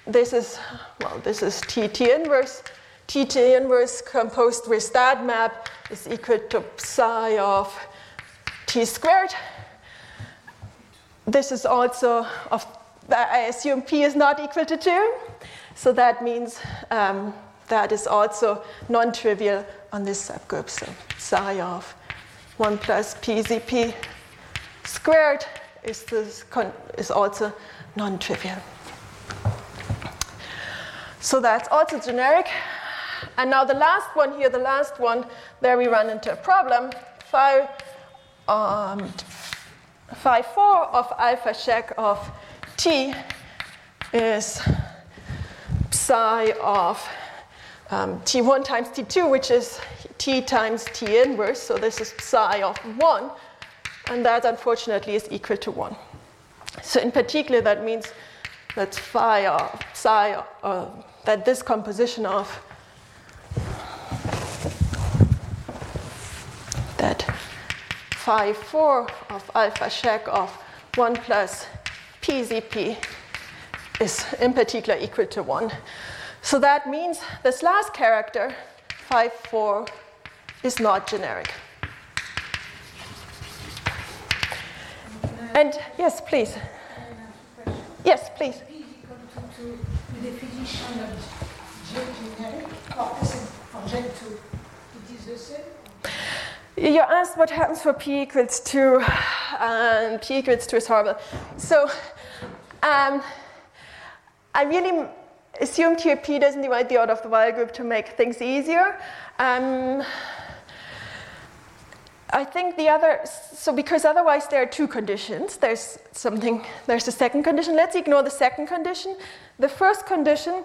this is, well, this is TT inverse. TT inverse composed with that map is equal to psi of t squared. This is also of, I assume p is not equal to 2. So that means um, that is also non-trivial on this subgroup. So psi of 1 plus PZP squared is, this is also non-trivial. So that's also generic. And now the last one here, the last one, there we run into a problem. Phi, um, phi 4 of alpha check of t is psi of um, t1 times t2, which is t times t inverse, so this is psi of 1, and that unfortunately is equal to 1. So in particular, that means that phi of psi, uh, that this composition of that phi 4 of alpha check of 1 plus PZP is in particular equal to 1. So that means this last character, 5, 4, is not generic. And yes, please. Yes, please. You asked what happens for p equals 2, and p equals 2 is horrible. So um, I really assumed here p doesn't divide the order of the Weyl group to make things easier. Um, I think the other, so because otherwise there are two conditions. There's something, there's a second condition. Let's ignore the second condition. The first condition,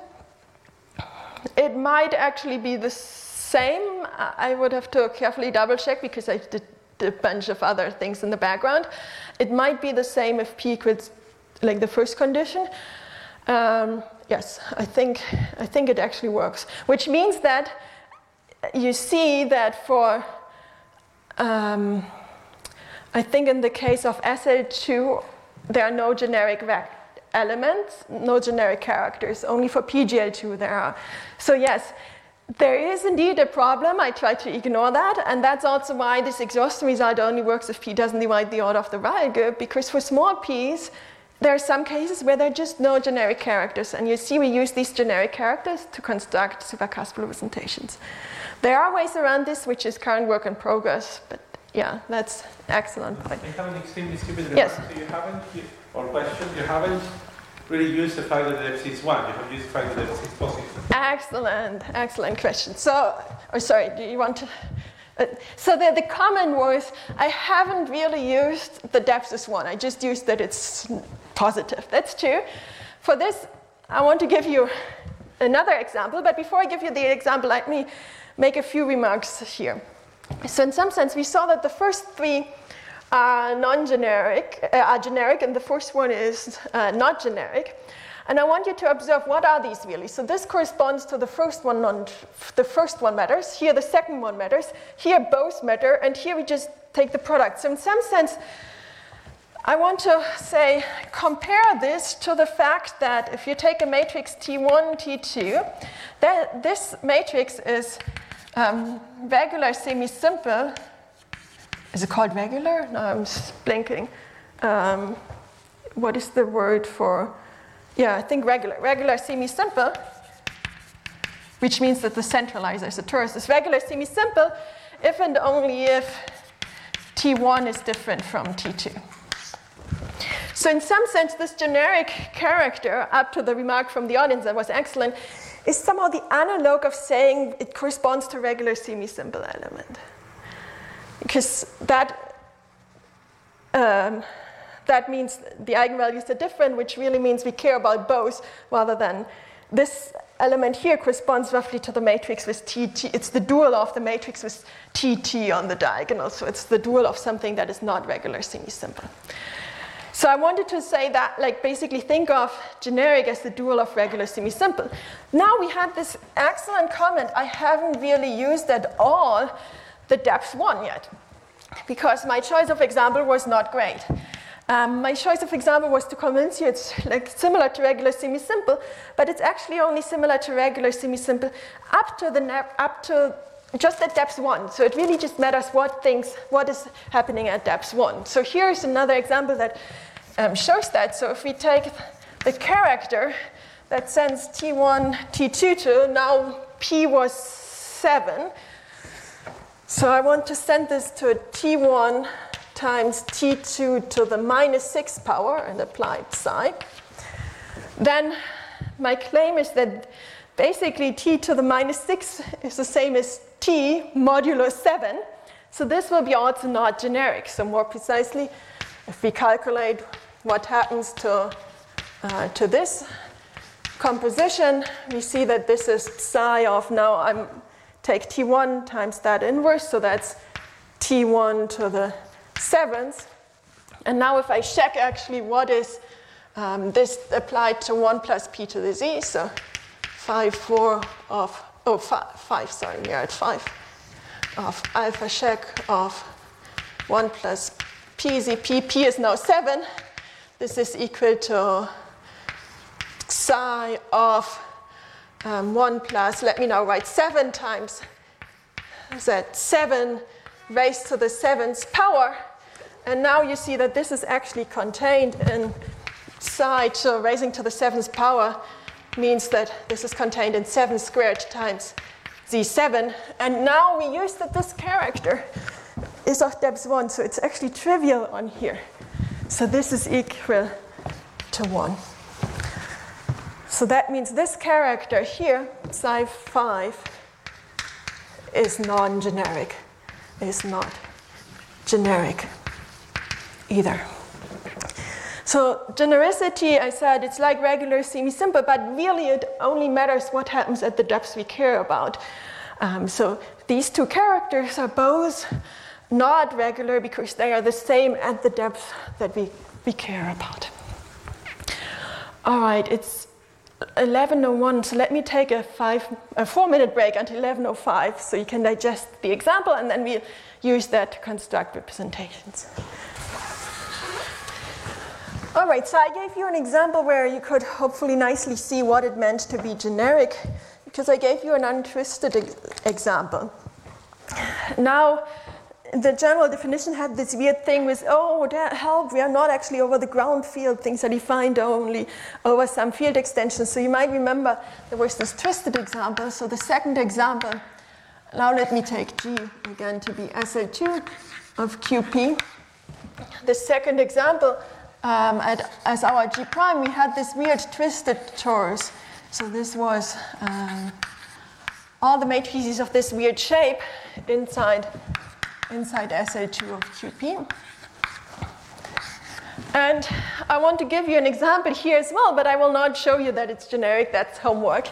it might actually be the same. I would have to carefully double check because I did a bunch of other things in the background. It might be the same if p equals like the first condition. Um, yes, I think, I think it actually works, which means that you see that for um, I think in the case of SL2, there are no generic elements, no generic characters. Only for PGL2 there are. So yes, there is indeed a problem. I try to ignore that. And that's also why this exhaustion result only works if P doesn't divide the order of the Weyl group, because for small P's, there are some cases where there are just no generic characters. And you see we use these generic characters to construct super representations. There are ways around this, which is current work in progress, but yeah, that's excellent point. I have an extremely stupid remark. Yes. So you haven't, or question, you haven't really used the fact that the depth is 1, you have used the fact that the depth is positive. Excellent, excellent question. So, or sorry, do you want to? Uh, so the, the comment was, I haven't really used the depth as one. I just used that it's positive. That's true. For this, I want to give you another example. But before I give you the example, let me make a few remarks here. So in some sense, we saw that the first three are non-generic, uh, are generic, and the first one is uh, not generic. And I want you to observe what are these really. So this corresponds to the first one. Non, the first one matters. Here the second one matters. Here both matter, and here we just take the product. So in some sense, I want to say compare this to the fact that if you take a matrix T1, T2, that this matrix is um, regular semi-simple. Is it called regular? No, I'm blinking. Um, what is the word for? Yeah, I think regular. Regular semi-simple, which means that the centralizer is a torus, is regular semi-simple if and only if T1 is different from T2. So in some sense, this generic character, up to the remark from the audience that was excellent, is somehow the analog of saying it corresponds to regular semi-simple element. Because that, um, that means the eigenvalues are different, which really means we care about both rather than this element here corresponds roughly to the matrix with TT. It's the dual of the matrix with TT on the diagonal, so it's the dual of something that is not regular semi-simple. So I wanted to say that, like, basically think of generic as the dual of regular semi-simple. Now we had this excellent comment. I haven't really used at all the depth one yet, because my choice of example was not great. Um, my choice of example was to convince you it's like similar to regular semi-simple, but it's actually only similar to regular semi-simple up to the up to just at depth one. So it really just matters what things, what is happening at depth one. So here's another example that um, shows that. So if we take the character that sends T1, T2 to, now P was seven. So I want to send this to a T1 times T2 to the minus six power and applied psi. Then my claim is that basically T to the minus six is the same as T modulo 7. So this will be also not generic. So more precisely, if we calculate what happens to, uh, to this composition, we see that this is psi of now I'm take T1 times that inverse, so that's T1 to the seventh. And now if I check actually what is um, this applied to 1 plus p to the z, so 5, 4 of, oh, five, 5 sorry, we're at 5, of alpha check of 1 plus p z p, p is now 7. This is equal to psi of um, 1 plus, let me now write 7 times that 7 raised to the 7th power. And now you see that this is actually contained in psi to raising to the 7th power means that this is contained in 7 squared times z7. And now we use that this character is of depth 1, so it's actually trivial on here. So this is equal to 1. So that means this character here, psi 5, is non-generic, is not generic either. So genericity, I said, it's like regular semi-simple, but really it only matters what happens at the depths we care about. Um, so these two characters are both not regular because they are the same at the depth that we, we care about. All right, it's 11.01, so let me take a, five, a four minute break until 11.05 so you can digest the example and then we'll use that to construct representations. All right, so I gave you an example where you could hopefully nicely see what it meant to be generic because I gave you an untwisted ex- example. Now, the general definition had this weird thing with, oh, help, we are not actually over the ground field, things are defined only over some field extensions. So you might remember there was this twisted example. So the second example, now let me take G again to be SL2. of QP. The second example, um, at, as our G prime, we had this weird twisted torus. So this was um, all the matrices of this weird shape inside, inside SL2 of QP. And I want to give you an example here as well, but I will not show you that it's generic, that's homework.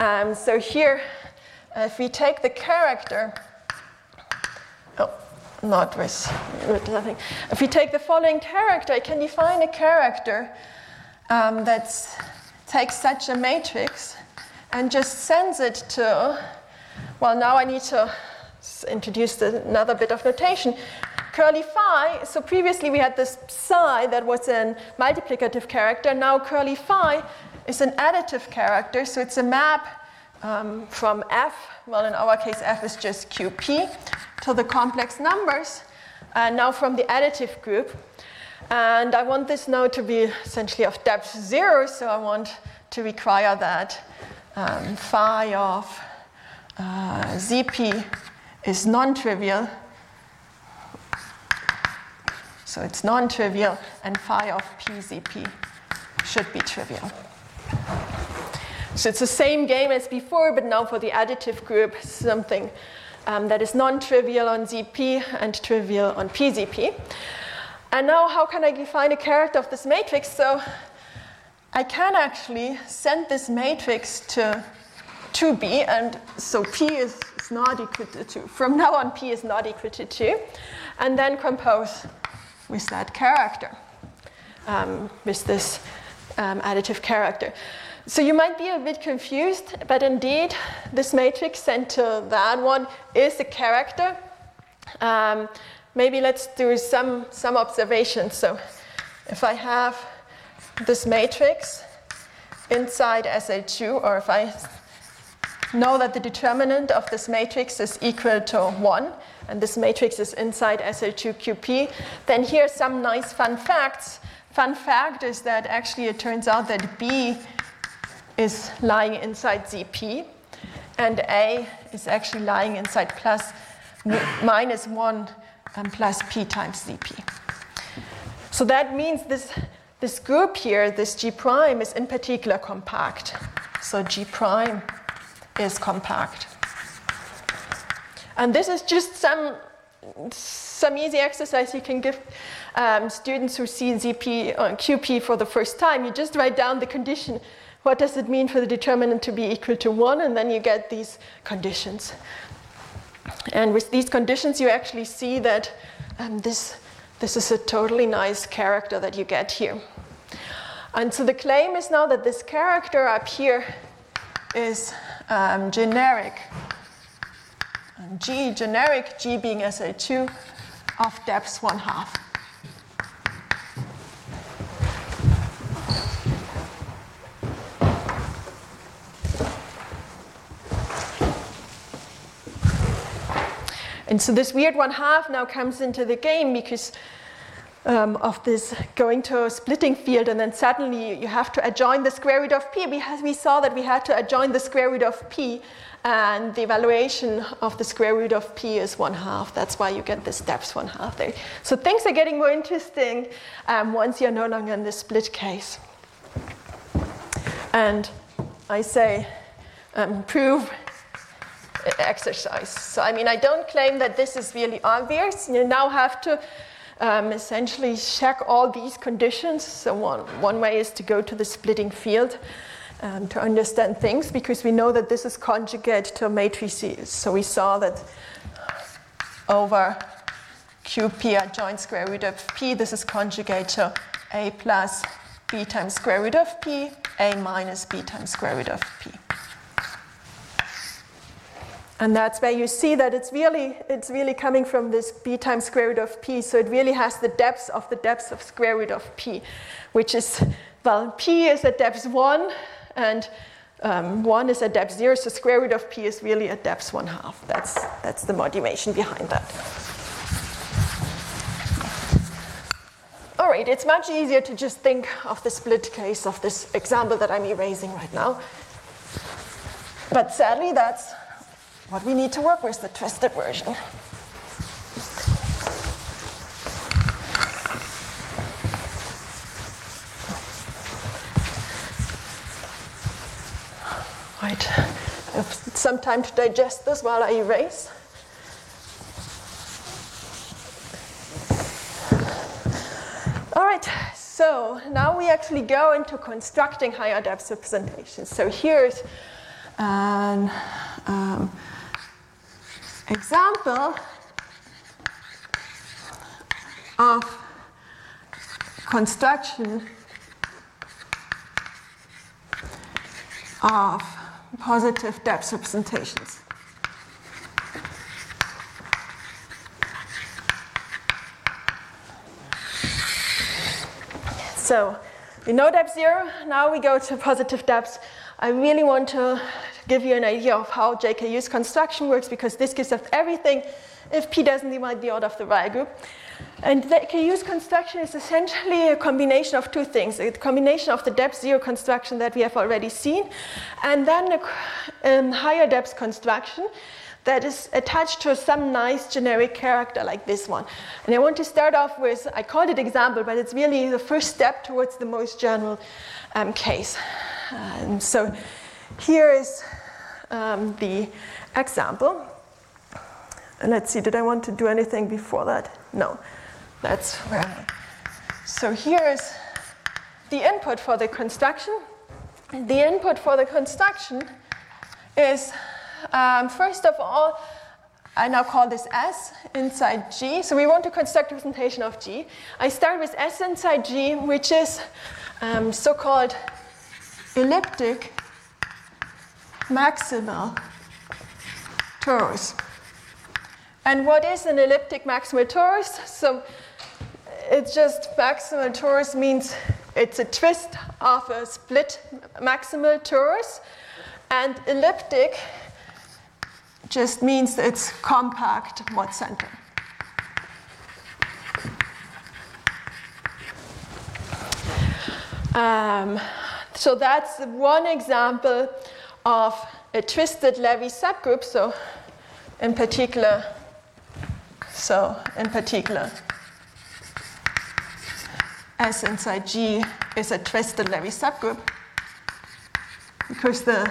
Um, so here, if we take the character, not with, with nothing. If we take the following character, I can define a character um, that takes such a matrix and just sends it to, well, now I need to introduce another bit of notation. Curly phi, so previously we had this psi that was a multiplicative character. Now curly phi is an additive character, so it's a map um, from f, well, in our case, f is just qp, to the complex numbers, and now from the additive group. And I want this now to be essentially of depth zero, so I want to require that um, phi of uh, zp is non-trivial. So it's non-trivial, and phi of pzp should be trivial. So it's the same game as before, but now for the additive group, something um, that is non-trivial on ZP and trivial on PZP. And now how can I define a character of this matrix? So I can actually send this matrix to 2b, and so p is, is not equal to 2. From now on, p is not equal to 2, and then compose with that character, um, with this um, additive character. So you might be a bit confused, but indeed, this matrix to that one is a character. Um, maybe let's do some, some observations. So if I have this matrix inside SL2, or if I know that the determinant of this matrix is equal to 1, and this matrix is inside SL2QP, then here's some nice fun facts. Fun fact is that actually it turns out that B is lying inside ZP, and A is actually lying inside plus minus 1 and plus P times ZP. So that means this, this group here, this G prime, is in particular compact. So G prime is compact. And this is just some, some easy exercise you can give um, students who see ZP on QP for the first time. You just write down the condition what does it mean for the determinant to be equal to 1? And then you get these conditions. And with these conditions, you actually see that um, this, this is a totally nice character that you get here. And so the claim is now that this character up here is um, generic. And G generic, G being SL2 of depth 1 half. And so this weird one half now comes into the game because um, of this going to a splitting field, and then suddenly you have to adjoin the square root of p. Because we saw that we had to adjoin the square root of p, and the evaluation of the square root of p is one half. That's why you get the steps one half there. So things are getting more interesting um, once you're no longer in the split case. And I say, um, prove exercise. So, I mean, I don't claim that this is really obvious. You now have to um, essentially check all these conditions. So, one, one way is to go to the splitting field um, to understand things because we know that this is conjugate to matrices. So, we saw that over QP adjoint square root of P, this is conjugate to A plus B times square root of P, A minus B times square root of P. And that's where you see that it's really, it's really coming from this b times square root of p. So it really has the depth of the depth of square root of p, which is, well, p is at depth 1, and um, 1 is at depth 0, so square root of p is really at depth 1 half. That's, that's the motivation behind that. All right, it's much easier to just think of the split case of this example that I'm erasing right now. But sadly, that's what we need to work with is the twisted version. Right, I have some time to digest this while I erase. All right, so now we actually go into constructing higher depth representations. So here's an um, example of construction of positive depth representations. So we know depth zero, now we go to positive depths. I really want to give you an idea of how JK Yu's construction works because this gives us everything if P doesn't divide the order of the Weyl group. And JK Yu's construction is essentially a combination of two things a combination of the depth zero construction that we have already seen, and then a um, higher depth construction that is attached to some nice generic character like this one. And I want to start off with, I called it example, but it's really the first step towards the most general um, case. Um, so here is um, the example. And let's see, did I want to do anything before that? No, that's where So here is the input for the construction. The input for the construction is um, first of all, I now call this S inside G. So we want to construct a representation of G. I start with S inside G, which is um, so called elliptic maximal torus. And what is an elliptic maximal torus? So it's just maximal torus means it's a twist of a split maximal torus. And elliptic just means it's compact mod center. Um, so that's one example of a twisted Levi subgroup. So in particular, so in particular, S inside G is a twisted Levi subgroup because the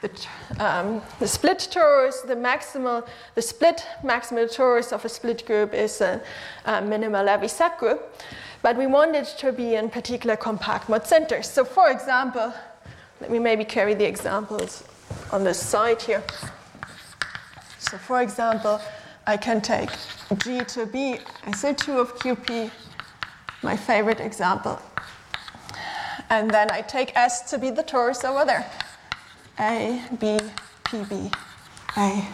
the, um, the split torus, the maximal, the split maximal torus of a split group is a, a minimal Levi subgroup, but we want it to be in particular compact mod centers. So for example, let me maybe carry the examples on this side here. So for example, I can take G to be SL2 of QP, my favorite example. And then I take S to be the torus over there. A, B, P, B, A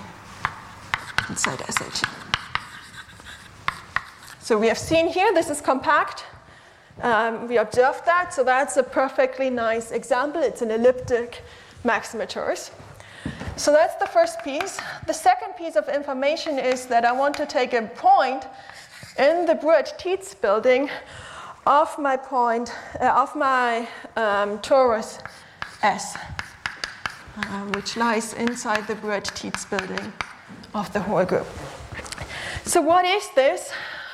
inside SH. So we have seen here, this is compact. Um, we observed that, so that's a perfectly nice example. It's an elliptic maximal torus. So that's the first piece. The second piece of information is that I want to take a point in the Bruhat-Tits building of my point, uh, of my um, torus S uh, which lies inside the Bruhat-Tits building of the whole group. So what is this?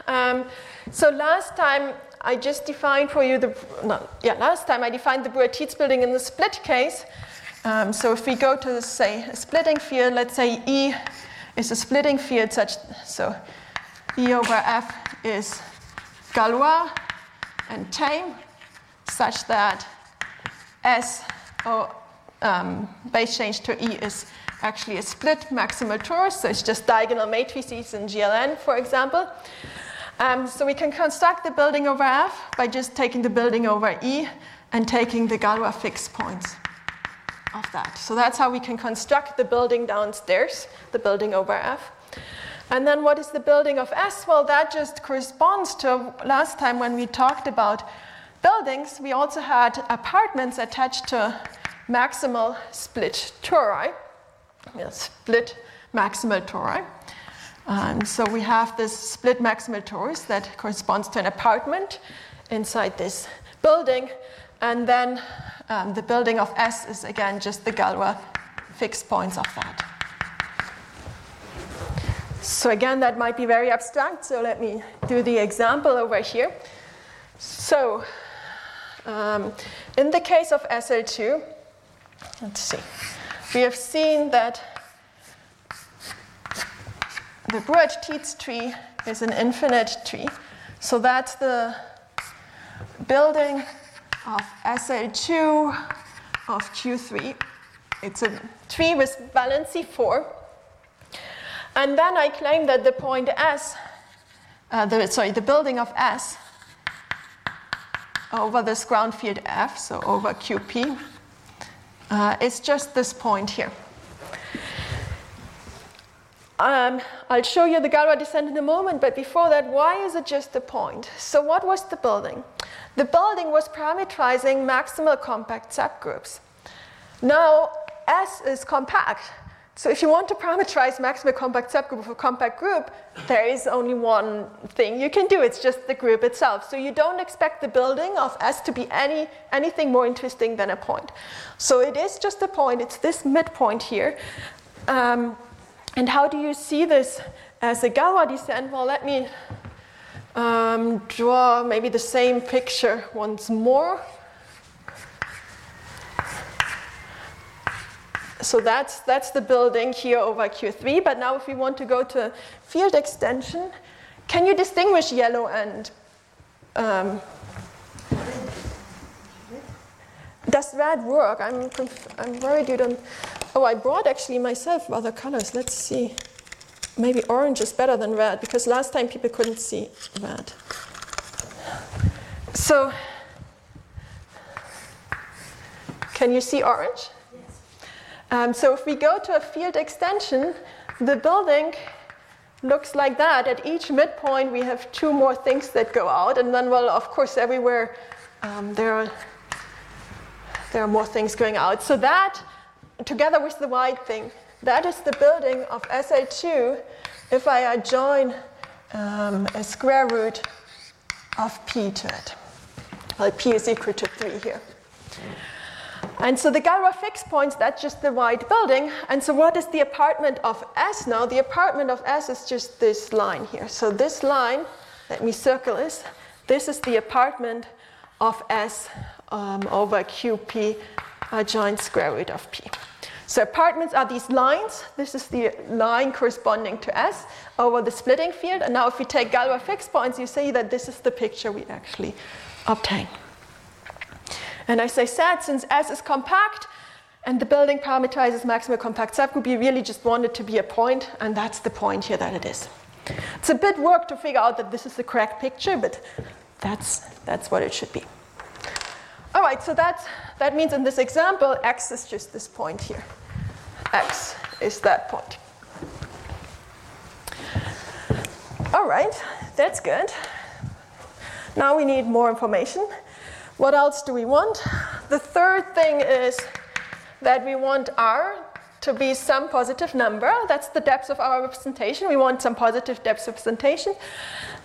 Um, so last time I just defined for you the, no, yeah, last time I defined the Bruhat-Tits building in the split case. Um, so if we go to, say, a splitting field, let's say E is a splitting field such, so E over F is Galois and tame such that S, or um, base change to E is actually a split maximal torus, so it's just diagonal matrices in GLN, for example. Um, so we can construct the building over F by just taking the building over E and taking the Galois fixed points of that. So that's how we can construct the building downstairs, the building over F. And then what is the building of S? Well, that just corresponds to last time when we talked about buildings, we also had apartments attached to maximal split tori, yes, split maximal tori. Um, so we have this split maximal torus that corresponds to an apartment inside this building, and then um, the building of S is again just the Galois fixed points of that. So again, that might be very abstract, so let me do the example over here. So um, in the case of SL2, let's see. We have seen that the Bruhat-Tits tree is an infinite tree. So that's the building of SL2 of Q3. It's a tree with valency 4. And then I claim that the point S, uh, the, sorry, the building of S over this ground field F, so over QP, uh, is just this point here. Um, I'll show you the Galois descent in a moment, but before that, why is it just a point? So, what was the building? The building was parameterizing maximal compact subgroups. Now, S is compact. So, if you want to parameterize maximal compact subgroup of a compact group, there is only one thing you can do. It's just the group itself. So, you don't expect the building of S to be any, anything more interesting than a point. So, it is just a point, it's this midpoint here. Um, and how do you see this as a Galois descent? Well, let me um, draw maybe the same picture once more. So that's, that's the building here over Q3. But now if we want to go to field extension, can you distinguish yellow and um, does red work? I'm, I'm worried you don't. Oh, I brought actually myself other colors. Let's see. Maybe orange is better than red because last time people couldn't see red. So, can you see orange? Yes. Um, so, if we go to a field extension, the building looks like that. At each midpoint, we have two more things that go out, and then, well, of course, everywhere um, there are there are more things going out. So that, together with the white thing, that is the building of SL2 if I join um, a square root of p to it. Well, p is equal to 3 here. And so the Galois fixed points, that's just the white building. And so what is the apartment of S now? The apartment of S is just this line here. So this line, let me circle this, this is the apartment of S um, over QP adjoint square root of P. So apartments are these lines. This is the line corresponding to S over the splitting field. And now if we take Galois fixed points, you see that this is the picture we actually obtain. And as I said, since S is compact and the building parameterizes maximal compact subgroup, we really just want it to be a point, and that's the point here that it is. It's a bit work to figure out that this is the correct picture, but that's, that's what it should be. All right, so that, that means in this example, x is just this point here. x is that point. All right, that's good. Now we need more information. What else do we want? The third thing is that we want r to be some positive number. That's the depth of our representation. We want some positive depth representation.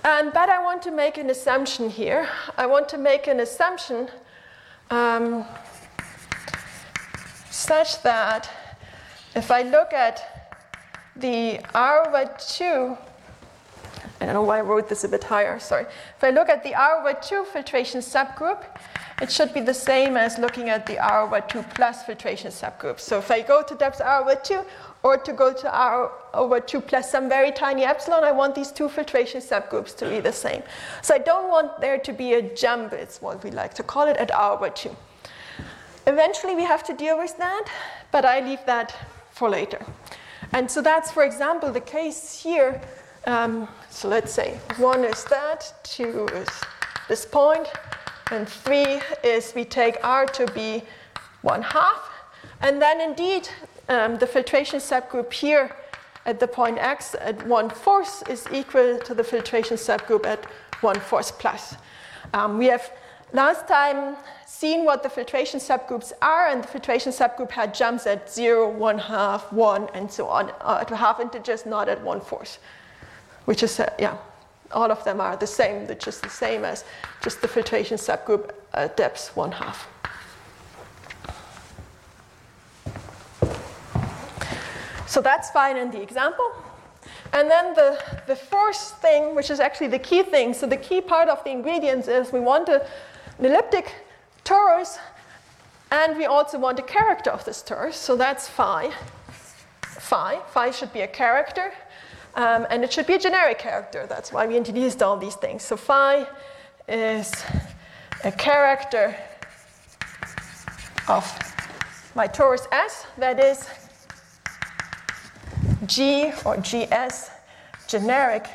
And, but I want to make an assumption here. I want to make an assumption um, such that if I look at the R over 2, I don't know why I wrote this a bit higher, sorry. If I look at the R over 2 filtration subgroup, it should be the same as looking at the R over 2 plus filtration subgroup. So if I go to depth R over 2 or to go to R over 2 plus some very tiny epsilon, I want these two filtration subgroups to be the same. So I don't want there to be a jump, it's what we like to call it, at R over 2. Eventually we have to deal with that, but I leave that for later. And so that's, for example, the case here. Um, so let's say 1 is that, 2 is this point, and 3 is we take R to be 1 half. And then indeed, um, the filtration subgroup here at the point x at 1 fourth is equal to the filtration subgroup at 1 fourth plus. Um, we have last time seen what the filtration subgroups are, and the filtration subgroup had jumps at 0, 1 half, 1, and so on, uh, to half integers, not at 1 fourth, which is, uh, yeah, all of them are the same, they're just the same as just the filtration subgroup uh, depth 1 half. So that's fine in the example. And then the, the first thing, which is actually the key thing, so the key part of the ingredients is we want a, an elliptic torus And we also want a character of this torus, so that's phi. Phi. Phi should be a character, um, and it should be a generic character. That's why we introduced all these things. So phi is a character of my torus S, that is G or GS generic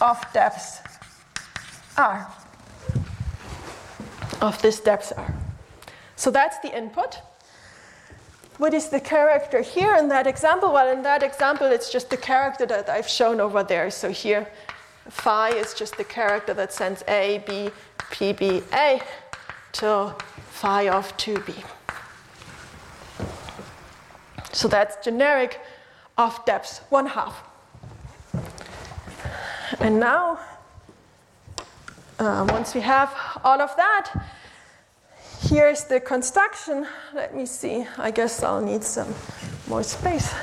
of depths R, of this depth R. So that's the input. What is the character here in that example? Well, in that example, it's just the character that I've shown over there. So here, phi is just the character that sends A, B, P, B, A to phi of 2B. So that's generic of depth 1 half. And now, uh, once we have all of that, here's the construction. Let me see. I guess I'll need some more space.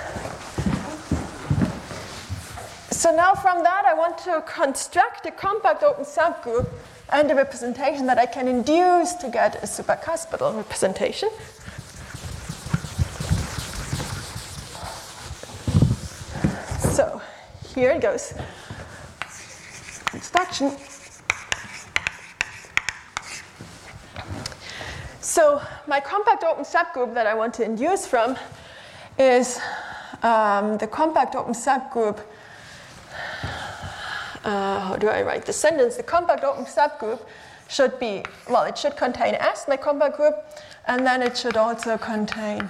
So now from that, I want to construct a compact open subgroup and a representation that I can induce to get a supercuspidal representation. So here it goes. Construction. So my compact open subgroup that I want to induce from is um, the compact open subgroup. Uh, how do I write the sentence? The compact open subgroup should be, well, it should contain S, my compact group, and then it should also contain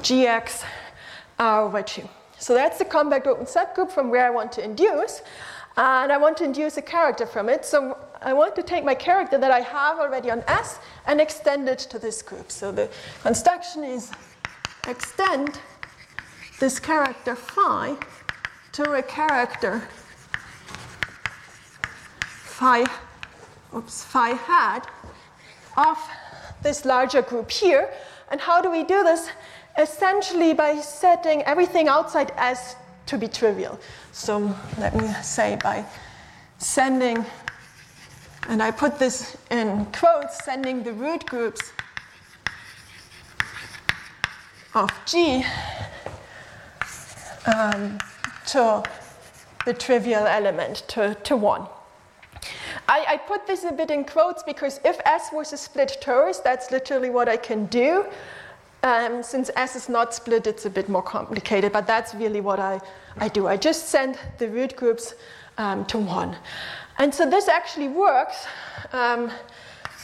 GX R over 2. So that's the compact open subgroup from where I want to induce. And I want to induce a character from it. So I want to take my character that I have already on S and extend it to this group. So the construction is extend this character phi to a character phi, oops, phi hat of this larger group here. And how do we do this? Essentially by setting everything outside S to be trivial. So let me say by sending and I put this in quotes, sending the root groups of G um, to the trivial element, to, to 1. I, I, put this a bit in quotes because if S was a split torus, that's literally what I can do. Um, since S is not split, it's a bit more complicated, but that's really what I, I do. I just send the root groups um, to 1. And so this actually works. Um,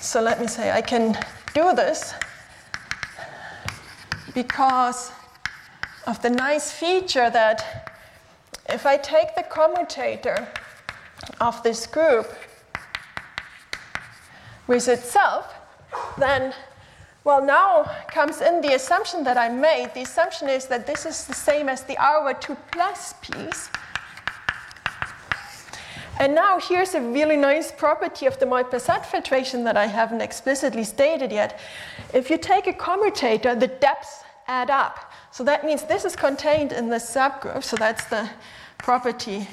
so let me say I can do this because of the nice feature that if I take the commutator of this group with itself, then, well, now comes in the assumption that I made. The assumption is that this is the same as the R over 2 plus piece. And now here's a really nice property of the Moy-Prasad filtration that I haven't explicitly stated yet. If you take a commutator, the depths add up. So that means this is contained in the subgroup. So that's the property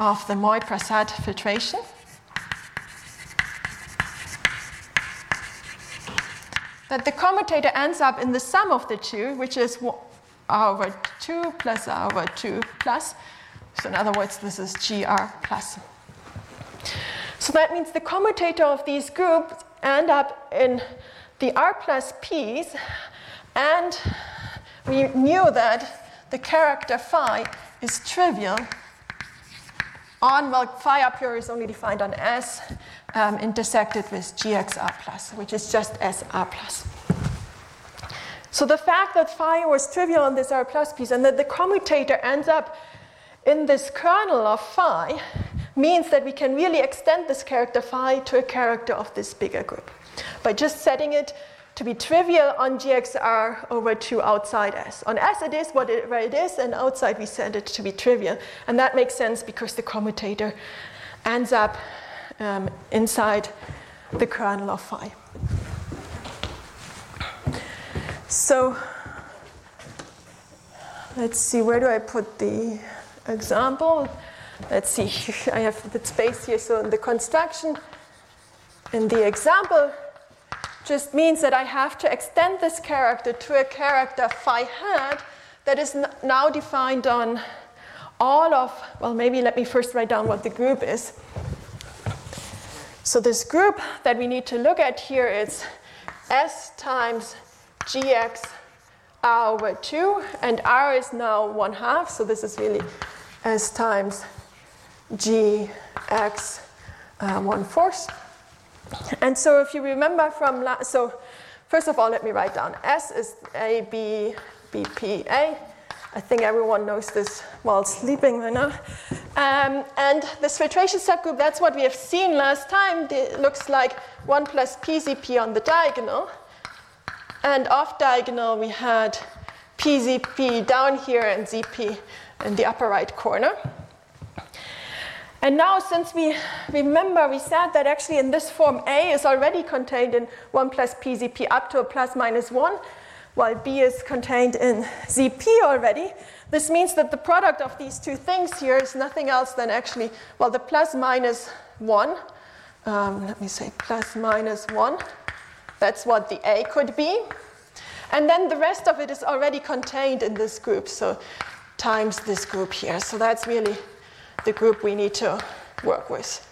of the Moy-Prasad filtration. That the commutator ends up in the sum of the two, which is r over 2 plus r over 2 plus so in other words, this is GR plus. So that means the commutator of these groups end up in the R plus P's, and we knew that the character phi is trivial on, well, phi up here is only defined on S um, intersected with GXR plus, which is just SR plus. So the fact that phi was trivial on this R plus piece and that the commutator ends up in this kernel of phi means that we can really extend this character phi to a character of this bigger group by just setting it to be trivial on GXR over 2 outside S. On S it is what it, where it is, and outside we set it to be trivial. And that makes sense because the commutator ends up um, inside the kernel of phi. So let's see, where do I put the example. Let's see, I have the space here. So in the construction in the example just means that I have to extend this character to a character phi hat that is now defined on all of, well, maybe let me first write down what the group is. So this group that we need to look at here is S times gx r over 2, and r is now 1 half, so this is really S times gx uh, 1 fourth. And so if you remember from, la- so first of all, let me write down S is A, B, B, P, A. I think everyone knows this while sleeping right now. Um, and this filtration subgroup, that's what we have seen last time. It looks like 1 plus PZP on the diagonal. And off diagonal, we had PZP down here and ZP in the upper right corner. And now, since we remember, we said that actually in this form A is already contained in 1 plus PZP up to a plus minus 1, while B is contained in ZP already. This means that the product of these two things here is nothing else than actually, well, the plus minus 1. Um, let me say plus minus 1. That's what the A could be. And then the rest of it is already contained in this group, so times this group here. So that's really the group we need to work with.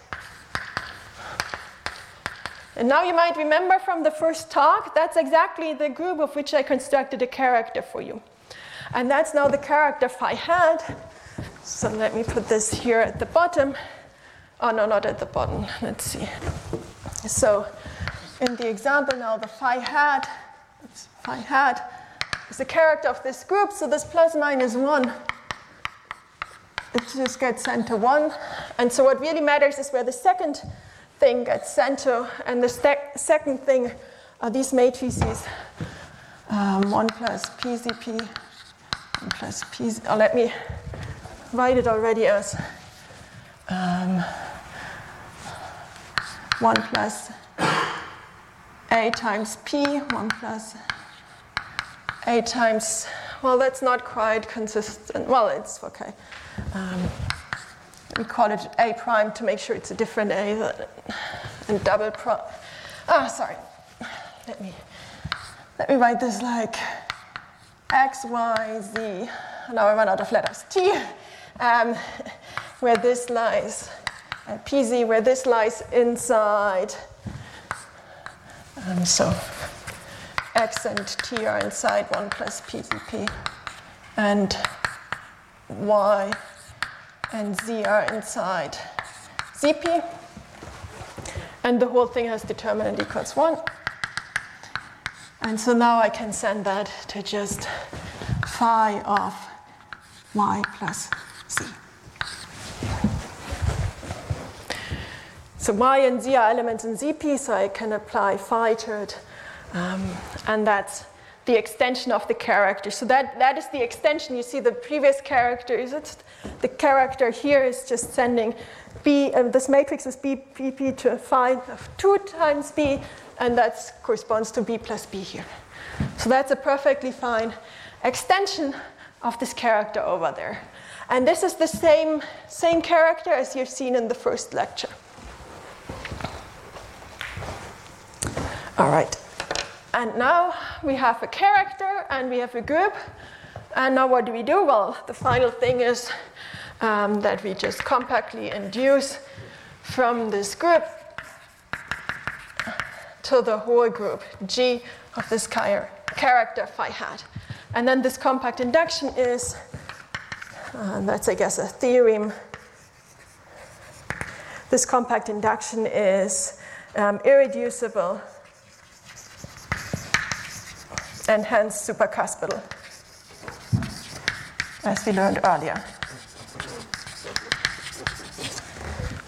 And now you might remember from the first talk, that's exactly the group of which I constructed a character for you. And that's now the character phi hat. So let me put this here at the bottom. Oh, no, not at the bottom. Let's see. So in the example now, the phi hat, phi hat is the character of this group. So this plus minus 1 it just gets sent to 1. And so what really matters is where the second thing gets sent to. And the second thing are these matrices um, 1 plus PZP, 1 plus PZ. Oh, let me write it already as um, 1 plus A times P, 1 plus A times, well, that's not quite consistent. Well, it's okay. Um, we call it A prime to make sure it's a different A and double prime. Ah, sorry. Let me let me write this like X, Y, Z. Now I run out of letters. T, um, where this lies, uh, PZ, where this lies inside. Um, so X and T are inside 1 plus PZP. And Y and Z are inside ZP. And the whole thing has determinant equals 1. And so now I can send that to just phi of y plus z. So y and z are elements in ZP, so I can apply phi to it. Um, and that's the extension of the character. So that, that is the extension. You see the previous character is it? The character here is just sending b, uh, this matrix is b, p, p to a phi of 2 times b, and that corresponds to b plus b here. So that's a perfectly fine extension of this character over there. And this is the same, same character as you've seen in the first lecture. All right. And now we have a character and we have a group. And now what do we do? Well, the final thing is um, that we just compactly induce from this group to the whole group, G of this character phi hat. And then this compact induction is, uh, that's I guess a theorem. This compact induction is um, irreducible and hence supercuspidal, as we learned earlier.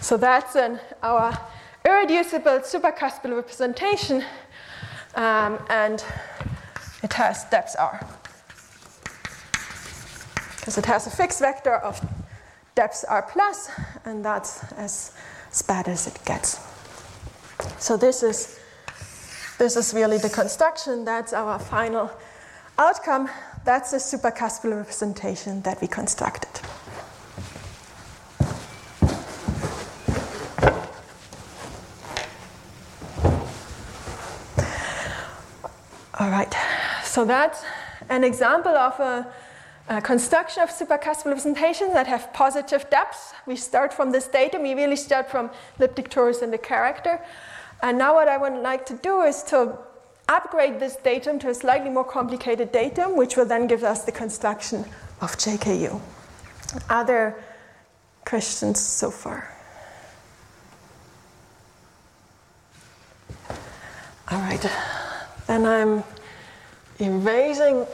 So that's an, our irreducible supercuspidal representation, um, and it has depth r. Because it has a fixed vector of depth r plus, and that's as bad as it gets. So this is this is really the construction, that's our final outcome. That's the supercuspidal representation that we constructed. All right, so that's an example of a, a construction of supercuspidal representations that have positive depths. We start from this datum, we really start from elliptic torus and the character. And now what I would like to do is to upgrade this datum to a slightly more complicated datum, which will then give us the construction of JK Yu. Other questions so far? All right, then I'm erasing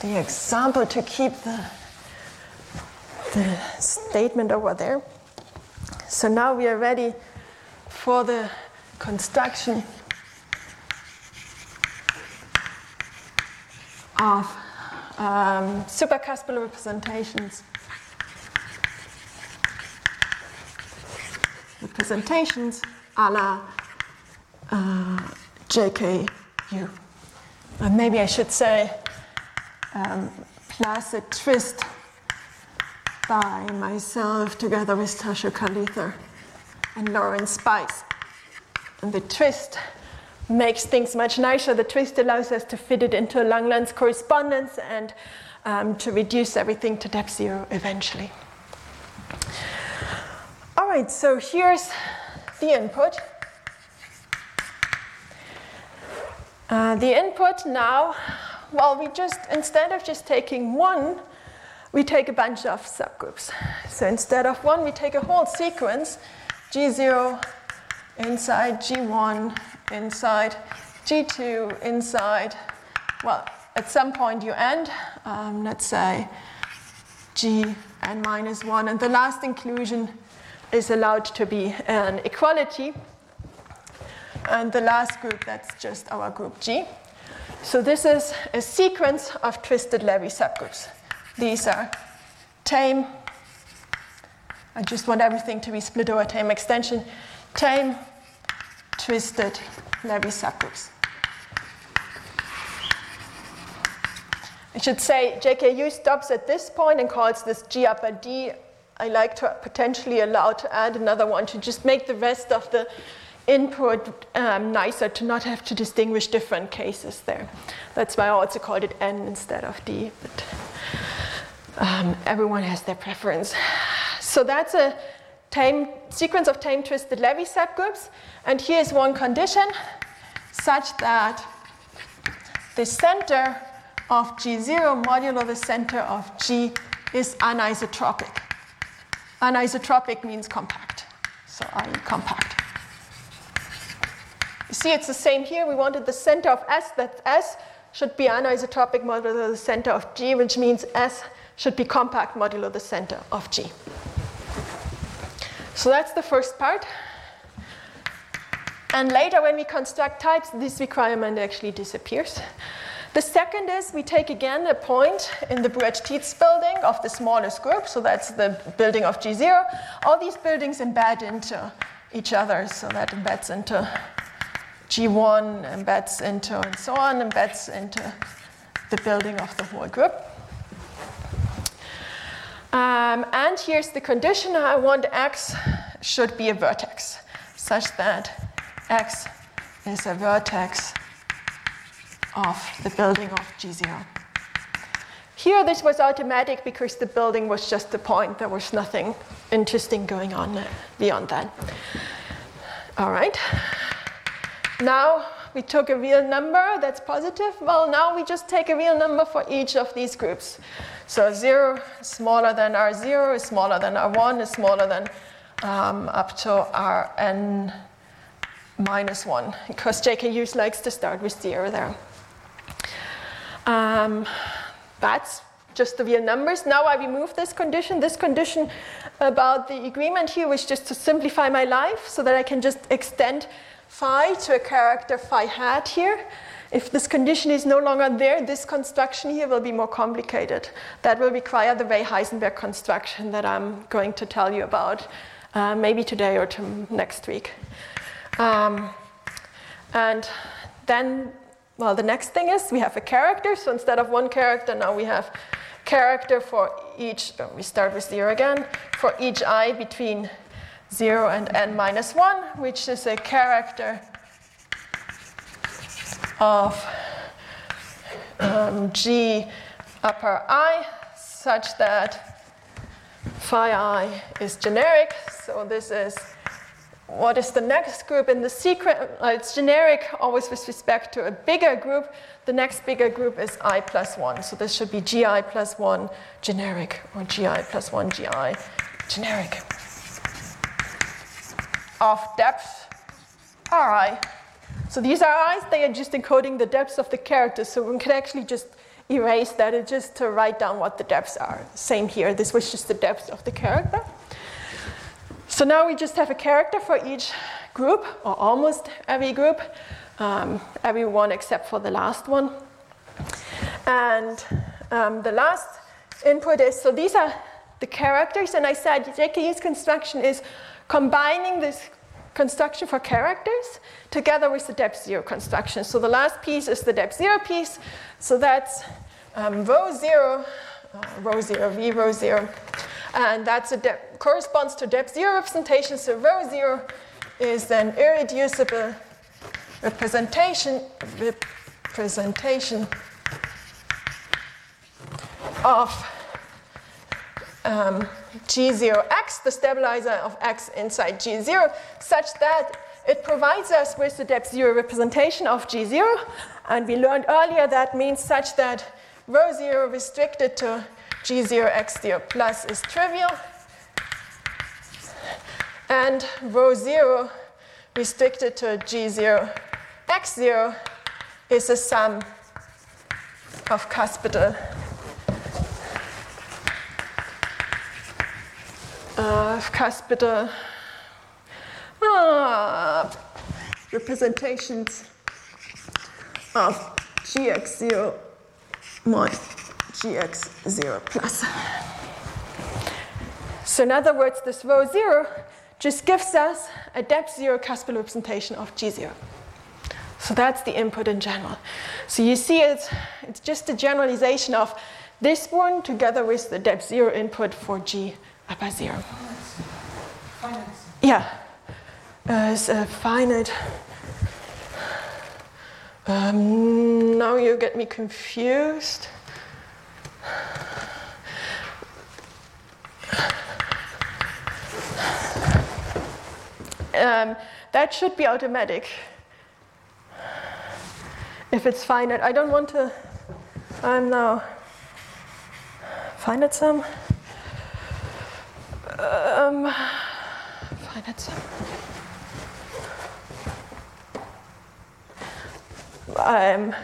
the example to keep the, the statement over there. So now we are ready for the construction of um, supercuspidal representations. Representations a la uh, JK Yu. And maybe I should say um, Placid Twist by myself together with Tasho Kaletha and Loren Spice. And the twist makes things much nicer. The twist allows us to fit it into a Langlands correspondence and um, to reduce everything to depth zero eventually. All right, so here's the input. Uh, the input now, well, we just, instead of just taking one, we take a bunch of subgroups. So instead of one, we take a whole sequence, G0 inside G1 inside G2 inside, well, at some point you end, um, let's say G n minus 1, and the last inclusion is allowed to be an equality. And the last group, that's just our group G. So this is a sequence of twisted Levi subgroups. These are tame. I just want everything to be split over tame extension. Tame, twisted Levi subgroups. I should say JK Yu stops at this point and calls this G upper D. I like to potentially allow to add another one to just make the rest of the input um, nicer to not have to distinguish different cases there. That's why I also called it N instead of D, but um, everyone has their preference. So that's a tame, sequence of tame twisted Levi subgroups. And here's one condition such that the center of G0 modulo the center of G is anisotropic. Anisotropic means compact, so I compact. You see, it's the same here. We wanted the center of S, that S should be anisotropic modulo the center of G, which means S should be compact modulo the center of G. So that's the first part. And later, when we construct types, this requirement actually disappears. The second is we take again a point in the Bruhat-Tits building of the smallest group, so that's the building of G0. All these buildings embed into each other, so that embeds into G1, embeds into, and so on, embeds into the building of the whole group. Um, and here's the condition I want X should be a vertex, such that X is a vertex of the building of G0. Here, this was automatic because the building was just a point. There was nothing interesting going on beyond that. All right. Now we took a real number that's positive. Well, now we just take a real number for each of these groups. So 0 is smaller than R0, is smaller than R1, is smaller than um, up to Rn minus 1, because JKUs likes to start with 0 there. Um, that's just the real numbers. Now I remove this condition. This condition about the agreement here was just to simplify my life so that I can just extend phi to a character phi hat here. If this condition is no longer there, this construction here will be more complicated. That will require the Ray Heisenberg construction that I'm going to tell you about, uh, maybe today or to next week. Um, and then well, the next thing is we have a character. So instead of one character, now we have character for each, oh, we start with zero again, for each i between zero and n minus one, which is a character of um, G upper I such that phi i is generic. So this is what is the next group in the sequence? Uh, it's generic always with respect to a bigger group. The next bigger group is i plus 1. So this should be gi plus 1 generic or gi plus 1 gi generic of depth ri. So these are eyes, they are just encoding the depths of the characters. So we can actually just erase that and just to write down what the depths are. Same here, this was just the depth of the character. So now we just have a character for each group, or almost every group, um, every one except for the last one. And um, the last input is, so these are the characters, and I said JK Yu's construction is combining this construction for characters together with the depth zero construction. So the last piece is the depth zero piece. So that's um, rho zero, uh, rho zero, v rho zero. And depth, corresponds to depth zero representation. So rho zero is an irreducible representation, representation of um, G0x, the stabilizer of x inside G0, such that it provides us with the depth zero representation of G0. And we learned earlier that means such that rho zero restricted to G0 x0 plus is trivial. And rho zero restricted to G0 x0 is a sum of cuspidal uh, cuspidal uh, representations of gx0 mod gx0 plus. So in other words, this rho 0 just gives us a depth 0 cuspidal representation of g0. So that's the input in general. So you see it's, it's just a generalization of this one together with the depth 0 input for g upper 0. Yeah, uh, it's a finite. Um, now you get me confused. Um, that should be automatic. If it's finite, I don't want to. I'm now finite sum. Um, finite sum. Um,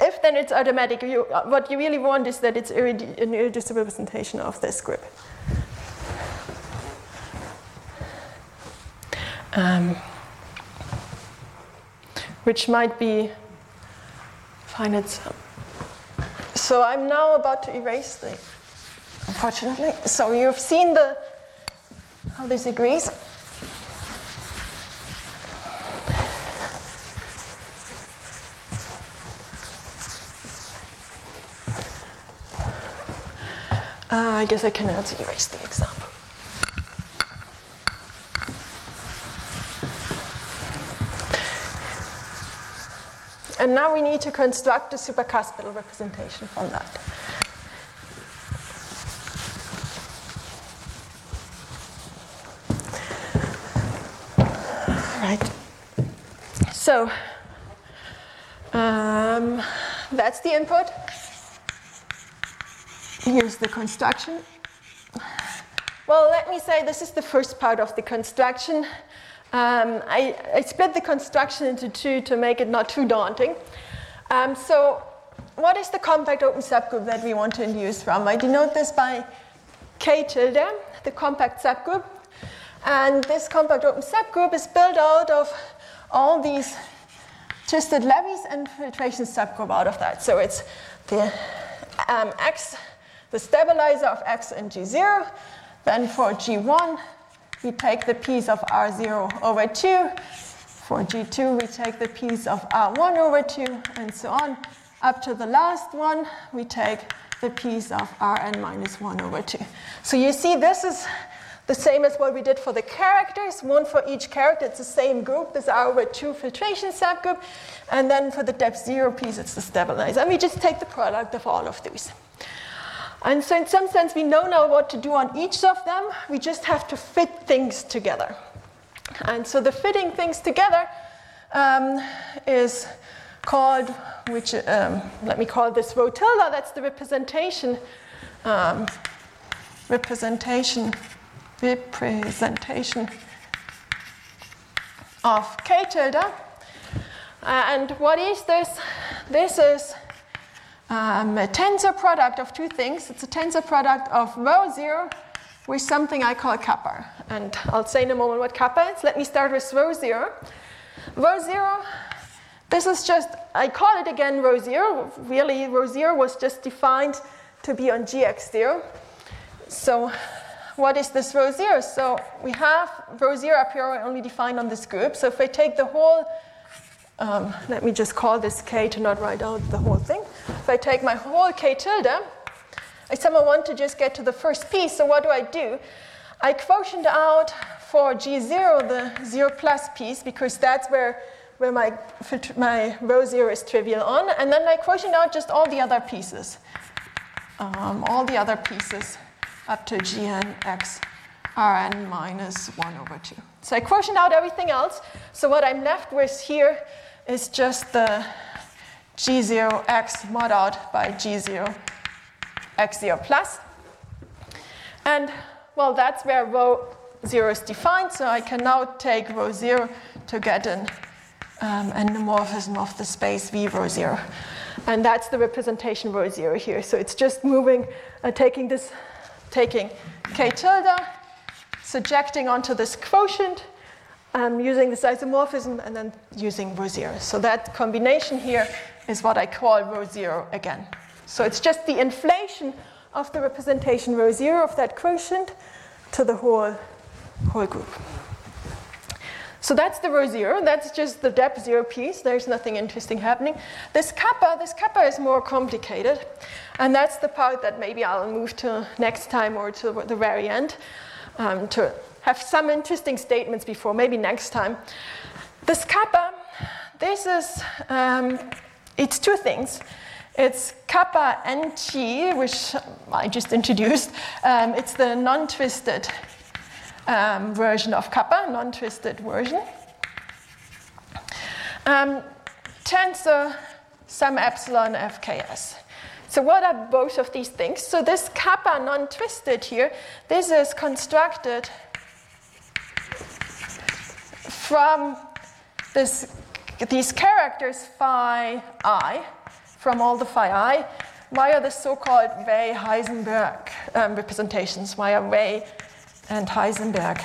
if then it's automatic, you, what you really want is that it's an irreducible representation of this group. Um, which might be finite sum. So I'm now about to erase the, unfortunately. So you've seen the how this agrees. Uh, I guess I can also erase the example. And now we need to construct a supercuspidal representation from that. Right. So um, that's the input. Here's the construction. Well, let me say this is the first part of the construction. Um, I, I, split the construction into two to make it not too daunting. Um, so, what is the compact open subgroup that we want to induce from? I denote this by K tilde, the compact subgroup. And this compact open subgroup is built out of all these twisted Levis and filtration subgroup out of that. So it's the um, X the stabilizer of x and g0. Then for g1, we take the piece of r0 over 2. For g2, we take the piece of r1 over 2, and so on. Up to the last one, we take the piece of rn minus 1 over 2. So you see, this is The same as what we did for the characters, one for each character, it's the same group, this R over 2 filtration subgroup. And then for the depth 0 piece, it's the stabilizer. And we just take the product of all of these. And so, in some sense, we know now what to do on each of them. We just have to fit things together. And so, the fitting things together um, is called, which um, let me call this rho tilde. That's the representation, um, representation, representation of k tilde. Uh, and what is this? This is um, a tensor product of two things. It's a tensor product of rho zero with something I call kappa. And I'll say in a moment what kappa is. Let me start with rho zero. Rho zero, this is just, I call it again rho zero. Really, rho zero was just defined to be on gx zero. So what is this rho zero? So we have rho zero a priori only defined on this group. So if I take the whole um, let me just call this k to not write out the whole thing. If I take my whole k tilde, I somehow want to just get to the first piece, so what do I do? I quotient out for G0 the 0 plus piece because that's where, where my, my rho 0 is trivial on, and then I quotient out just all the other pieces. Um, all the other pieces up to Gn x Rn minus 1 over 2. So I quotient out everything else. So what I'm left with here is just the G0x mod out by G0 x0 plus. And well, that's where rho 0 is defined. So I can now take rho 0 to get an um, endomorphism of the space V rho 0. And that's the representation rho 0 here. So it's just moving, uh, taking this, taking k tilde, subjecting onto this quotient, um, using this isomorphism, and then using rho 0. So that combination here is what I call rho 0 again. So it's just the inflation of the representation rho 0 of that quotient to the whole, whole group. So that's the rho 0. That's just the depth 0 piece. There's nothing interesting happening. This kappa, this kappa is more complicated. And that's the part that maybe I'll move to next time or to the very end um, to have some interesting statements before, maybe next time. This kappa, this is, um, it's two things. It's kappa NT, which I just introduced. Um, it's the non-twisted um, version of kappa, non-twisted version. Um, tensor some epsilon fks. So what are both of these things? So this kappa non-twisted here, this is constructed from this, these characters phi i, from all the phi i, via the so-called Weil-Heisenberg um, representations, via Weil and Heisenberg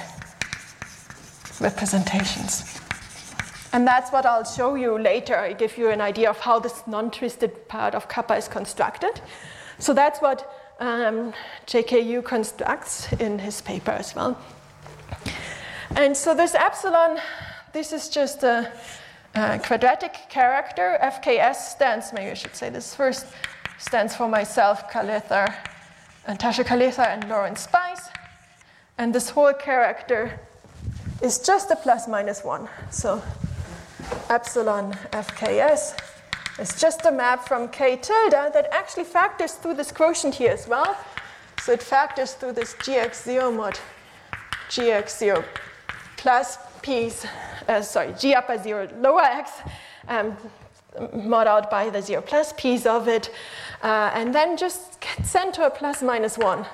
representations. And that's what I'll show you later. I give you an idea of how this non-twisted part of kappa is constructed. So that's what um, JK Yu constructs in his paper as well. And so this epsilon, this is just a, a quadratic character. FKS stands, maybe I should say this first, stands for myself, Kaletha, Natasha Kaletha, and Loren Spice. And this whole character is just a plus minus one. So epsilon fks is just a map from k tilde that actually factors through this quotient here as well. So it factors through this gx0 mod gx0 plus piece, uh, sorry, g upper 0 lower x, um, mod out by the 0 plus p's of it, uh, and then just get sent to a plus minus 1.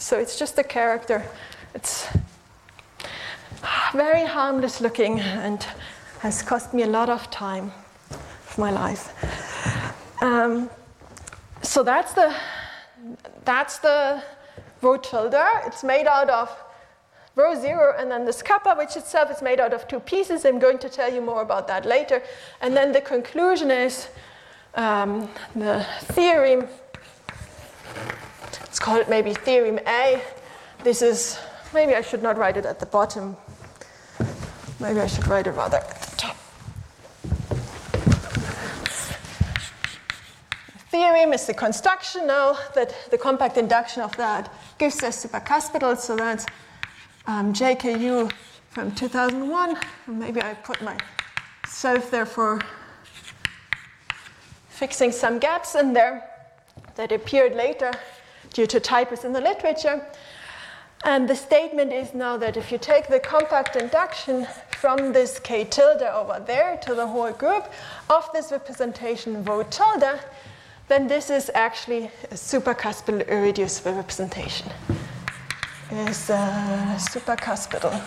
So it's just a character. It's very harmless looking and has cost me a lot of time of my life. Um, so that's the that's the rho tilde. It's made out of rho zero and then this kappa, which itself is made out of two pieces. I'm going to tell you more about that later. And then the conclusion is um, the theorem. Let's call it maybe theorem A. This is maybe I should not write it at the bottom Maybe I should write it rather at the top. theorem is the construction now that the compact induction of that gives us supercuspidal. So that's um, JK Yu from 2001. Maybe I put myself there for fixing some gaps in there that appeared later due to typos in the literature. And the statement is now that if you take the compact induction from this k tilde over there to the whole group of this representation rho tilde, then this is actually a supercuspidal irreducible representation. Is a supercuspidal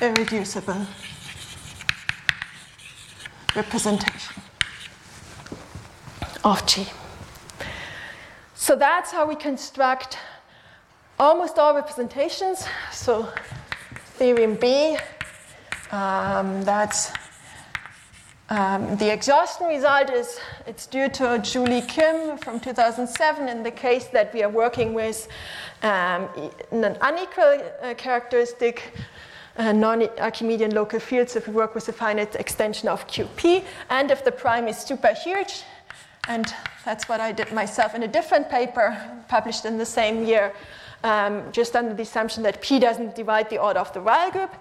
irreducible representation of G. So that's how we construct almost all representations. So theorem B, um, that's um, the exhaustion result is it's due to Ju-Lee Kim from 2007 in the case that we are working with um, an unequal uh, characteristic uh, non-Archimedean local fields if we work with a finite extension of QP and if the prime is super huge and that's what I did myself in a different paper published in the same year um, just under the assumption that P doesn't divide the order of the Weyl group.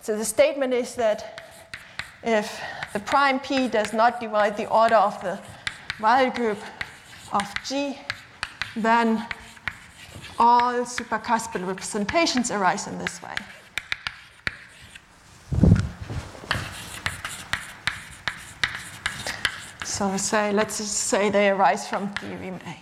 So the statement is that if the prime P does not divide the order of the Weyl group of G, then all supercuspidal representations arise in this way. So say, let's say they arise from theorem A.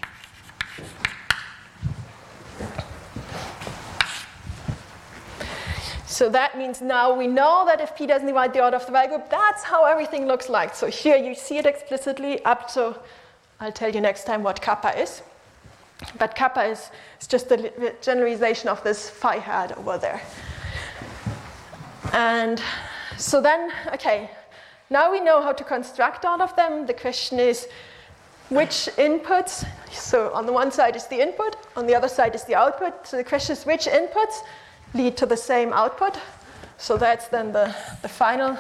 So that means now we know that if P doesn't divide the order of the Weyl group, that's how everything looks like. So here you see it explicitly up to, I'll tell you next time what kappa is. But kappa is, is just the generalization of this phi hat over there. And so then, okay, now we know how to construct all of them. The question is, which inputs, so on the one side is the input, on the other side is the output. So the question is, which inputs lead to the same output. So that's then the, the final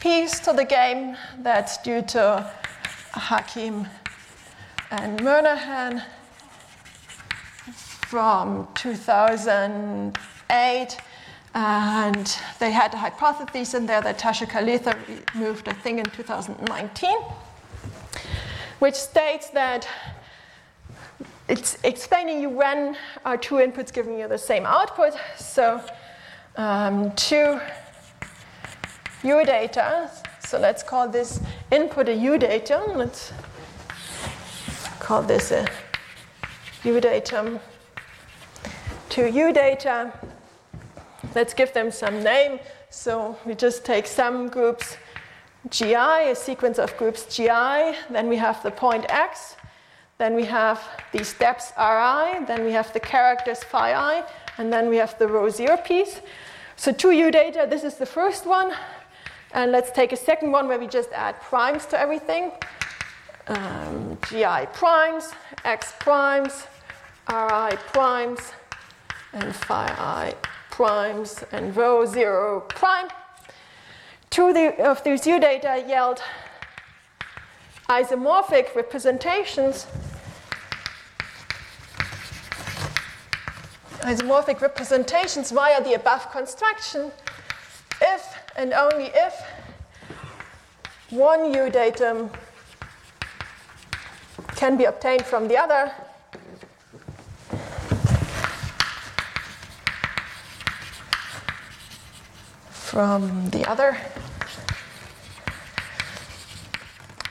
piece to the game that's due to Hakim and Murnaghan from 2008. And they had a hypothesis in there that Tasho Kaletha moved a thing in 2019, which states that it's explaining you when are two inputs giving you the same output. So um, two Yu data. So let's call this input a Yu datum. Let's call this a Yu datum. Two Yu data. Let's give them some name. So we just take some groups GI, a sequence of groups GI. Then we have the point X then we have these steps Ri, then we have the characters phi i, and then we have the rho zero piece. So two Yu data, this is the first one. And let's take a second one where we just add primes to everything. Um, GI primes, X primes, Ri primes, and phi i primes, and rho zero prime. Two of these Yu data yield isomorphic representations isomorphic representations via the above construction if and only if one Yu datum can be obtained from the other from the other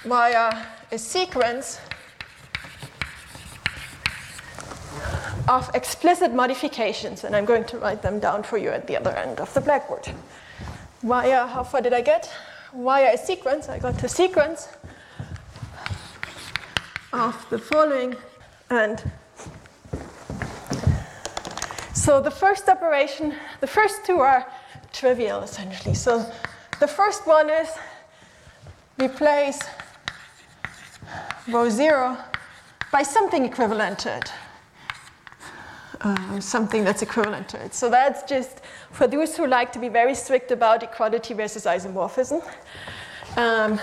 via a sequence of explicit modifications, and I'm going to write them down for you at the other end of the blackboard. Via, how far did I get? Via a sequence, I got a sequence of the following, and so the first operation, the first two are trivial essentially. So the first one is replace rho zero by something equivalent to it. Uh, something that's equivalent to it. So that's just for those who like to be very strict about equality versus isomorphism. Um,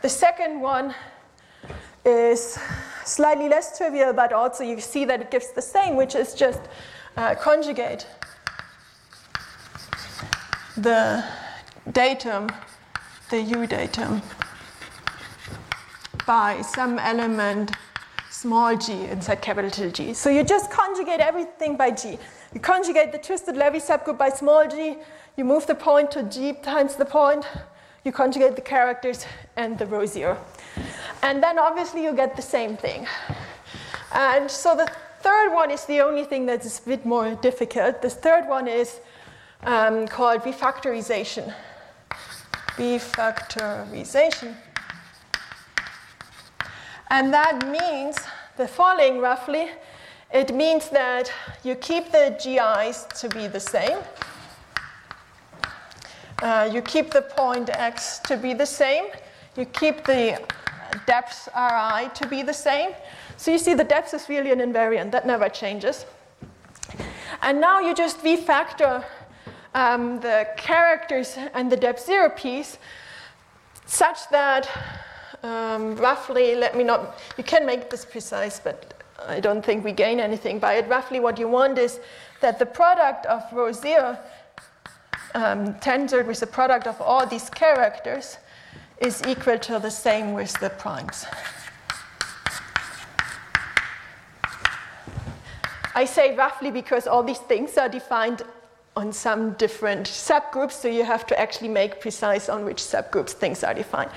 The second one is slightly less trivial, but also you see that it gives the same, which is just uh, conjugate the datum, the Yu datum, by some element small g inside capital G. So you just conjugate everything by g. You conjugate the twisted Levi subgroup by small g, you move the point to g times the point, you conjugate the characters and the rho zero. And then obviously you get the same thing. And so the third one is the only thing that is a bit more difficult. The third one is um, called refactorization. Refactorization. And that means the following roughly. It means that you keep the GIs to be the same. Uh, you keep the point x to be the same. You keep the depth Ri to be the same. So you see the depth is really an invariant. That never changes. And now you just refactor um, the characters and the depth zero piece such that um, roughly, let me not, you can make this precise, but I don't think we gain anything by it. Roughly, what you want is that the product of rho zero um, tensored with the product of all these characters is equal to the same with the primes. I say roughly because all these things are defined on some different subgroups, so you have to actually make precise on which subgroups things are defined.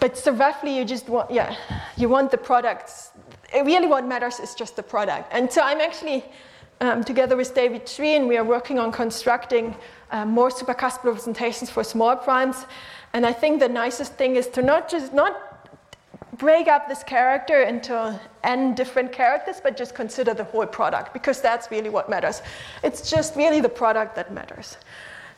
But so roughly you just want, yeah, you want the products. Really what matters is just the product. And so I'm actually, um, together with David Schwein, we are working on constructing uh, more supercuspidal representations for small primes. And I think the nicest thing is to not just, not break up this character into n different characters, but just consider the whole product, because that's really what matters. It's just really the product that matters.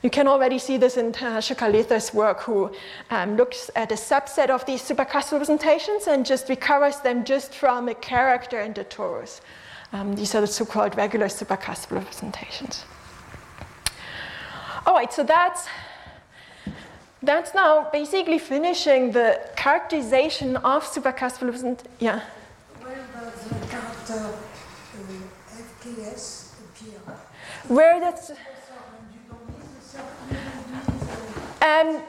You can already see this in Shukar work, who um, looks at a subset of these supercuspidal representations and just recovers them just from a character in the torus. Um, these are the so-called regular supercuspidal representations. All right, so that's that's now basically finishing the characterization of representation. Yeah. Where does the character uh, FKS appear? Where does Um,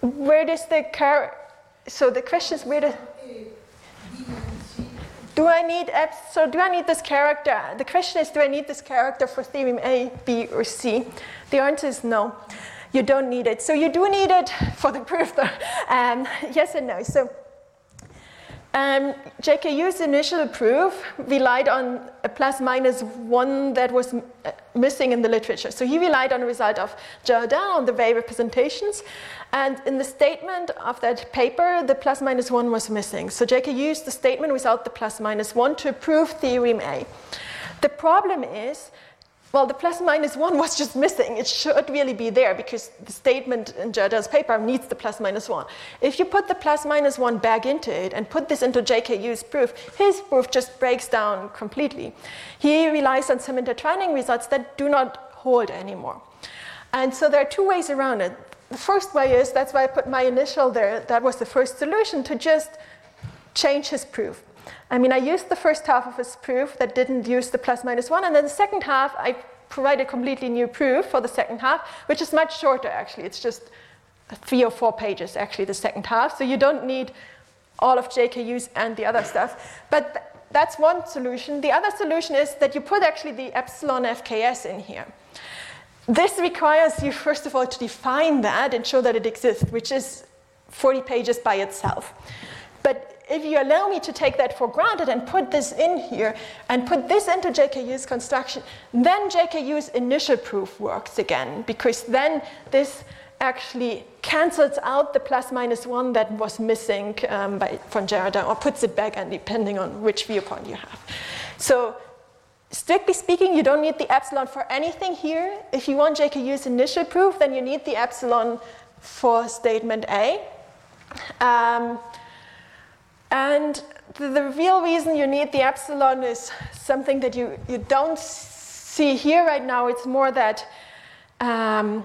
where does the car? So the question is where does do I need so do I need this character? The question is do I need this character for theorem A, B, or C? The answer is no. You don't need it. So you do need it for the proof though. Um, yes and no. So um, JK Yu's initial proof relied on a plus minus one that was uh, missing in the literature. So he relied on the result of Gérardin on the Weil representations. And in the statement of that paper, the plus minus one was missing. So JK used the statement without the plus minus one to prove theorem A. The problem is well, the plus minus one was just missing. It should really be there because the statement in Gérardin's paper needs the plus minus one. If you put the plus minus one back into it and put this into JK Yu's proof, his proof just breaks down completely. He relies on some intertwining results that do not hold anymore. And so there are two ways around it. The first way is that's why I put my initial there. That was the first solution to just change his proof. I mean, I used the first half of his proof that didn't use the plus minus one, and then the second half, I provided completely new proof for the second half, which is much shorter actually. It's just three or four pages actually, the second half. So you don't need all of JK Yu's and the other stuff. But th that's one solution. The other solution is that you put actually the epsilon FKS in here. This requires you, first of all, to define that and show that it exists, which is 40 pages by itself. But if you allow me to take that for granted and put this in here and put this into JK Yu's construction, then JK Yu's initial proof works again because then this actually cancels out the plus minus one that was missing um, by, von Gérardin or puts it back and depending on which viewpoint you have. So strictly speaking, you don't need the epsilon for anything here. If you want JK Yu's initial proof, then you need the epsilon for statement A. Um, and the, the, real reason you need the epsilon is something that you, you don't see here right now. It's more that um,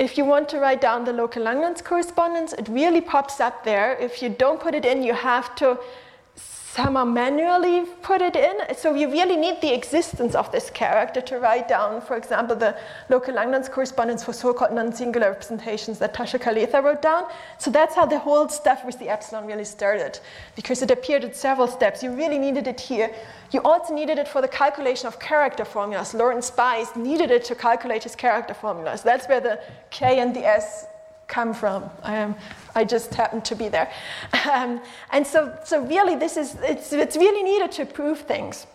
if you want to write down the local Langlands correspondence, it really pops up there. If you don't put it in, you have to somehow manually put it in. So you really need the existence of this character to write down, for example, the local Langlands correspondence for so-called non-singular representations that Tasho Kaletha wrote down. So that's how the whole stuff with the epsilon really started, because it appeared at several steps. You really needed it here. You also needed it for the calculation of character formulas. Loren Spice needed it to calculate his character formulas. That's where the K and the S come from. Um, I just happened to be there. Um, and so, so really this is, it's, it's really needed to prove things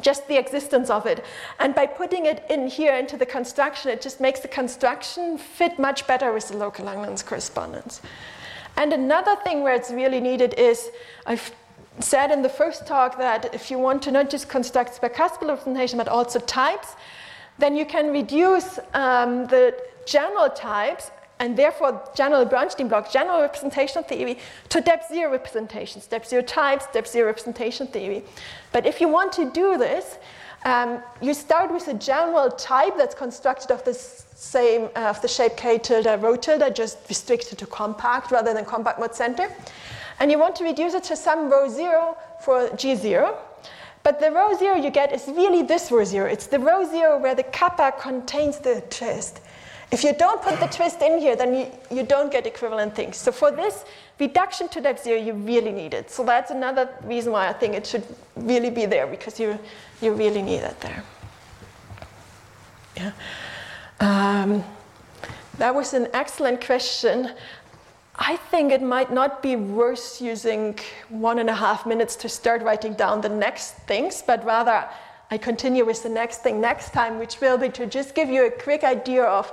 just the existence of it. And by putting it in here into the construction, it just makes the construction fit much better with the local Langlands correspondence. And another thing where it's really needed is I've said in the first talk that if you want to not just construct stochastic representation but also types, then you can reduce um, the general types and therefore general Bernstein block, general representation theory, to depth zero representations, depth zero types, depth zero representation theory. But if you want to do this, um, you start with a general type that's constructed of the same, uh, of the shape k tilde rho tilde, just restricted to compact rather than compact mode center. And you want to reduce it to some rho zero for G0. But the rho zero you get is really this rho zero. It's the rho zero where the kappa contains the twist. If you don't put the twist in here, then you, you don't get equivalent things. So for this reduction to that zero, you really need it. So that's another reason why I think it should really be there, because you, you really need it there. Yeah. Um, that was an excellent question. I think it might not be worth using one and a half minutes to start writing down the next things, but rather I continue with the next thing next time, which will be to just give you a quick idea of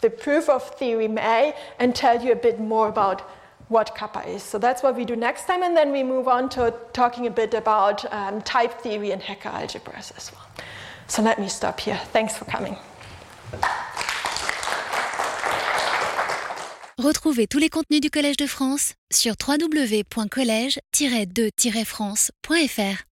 the proof of theorem A and tell you a bit more about what kappa is. So that's what we do next time, and then we move on to talking a bit about um, type theory and Hecke algebras as well. So let me stop here. Thanks for coming. Retrouvez tous les contenus du Collège de France sur www.colège-2-france.fr.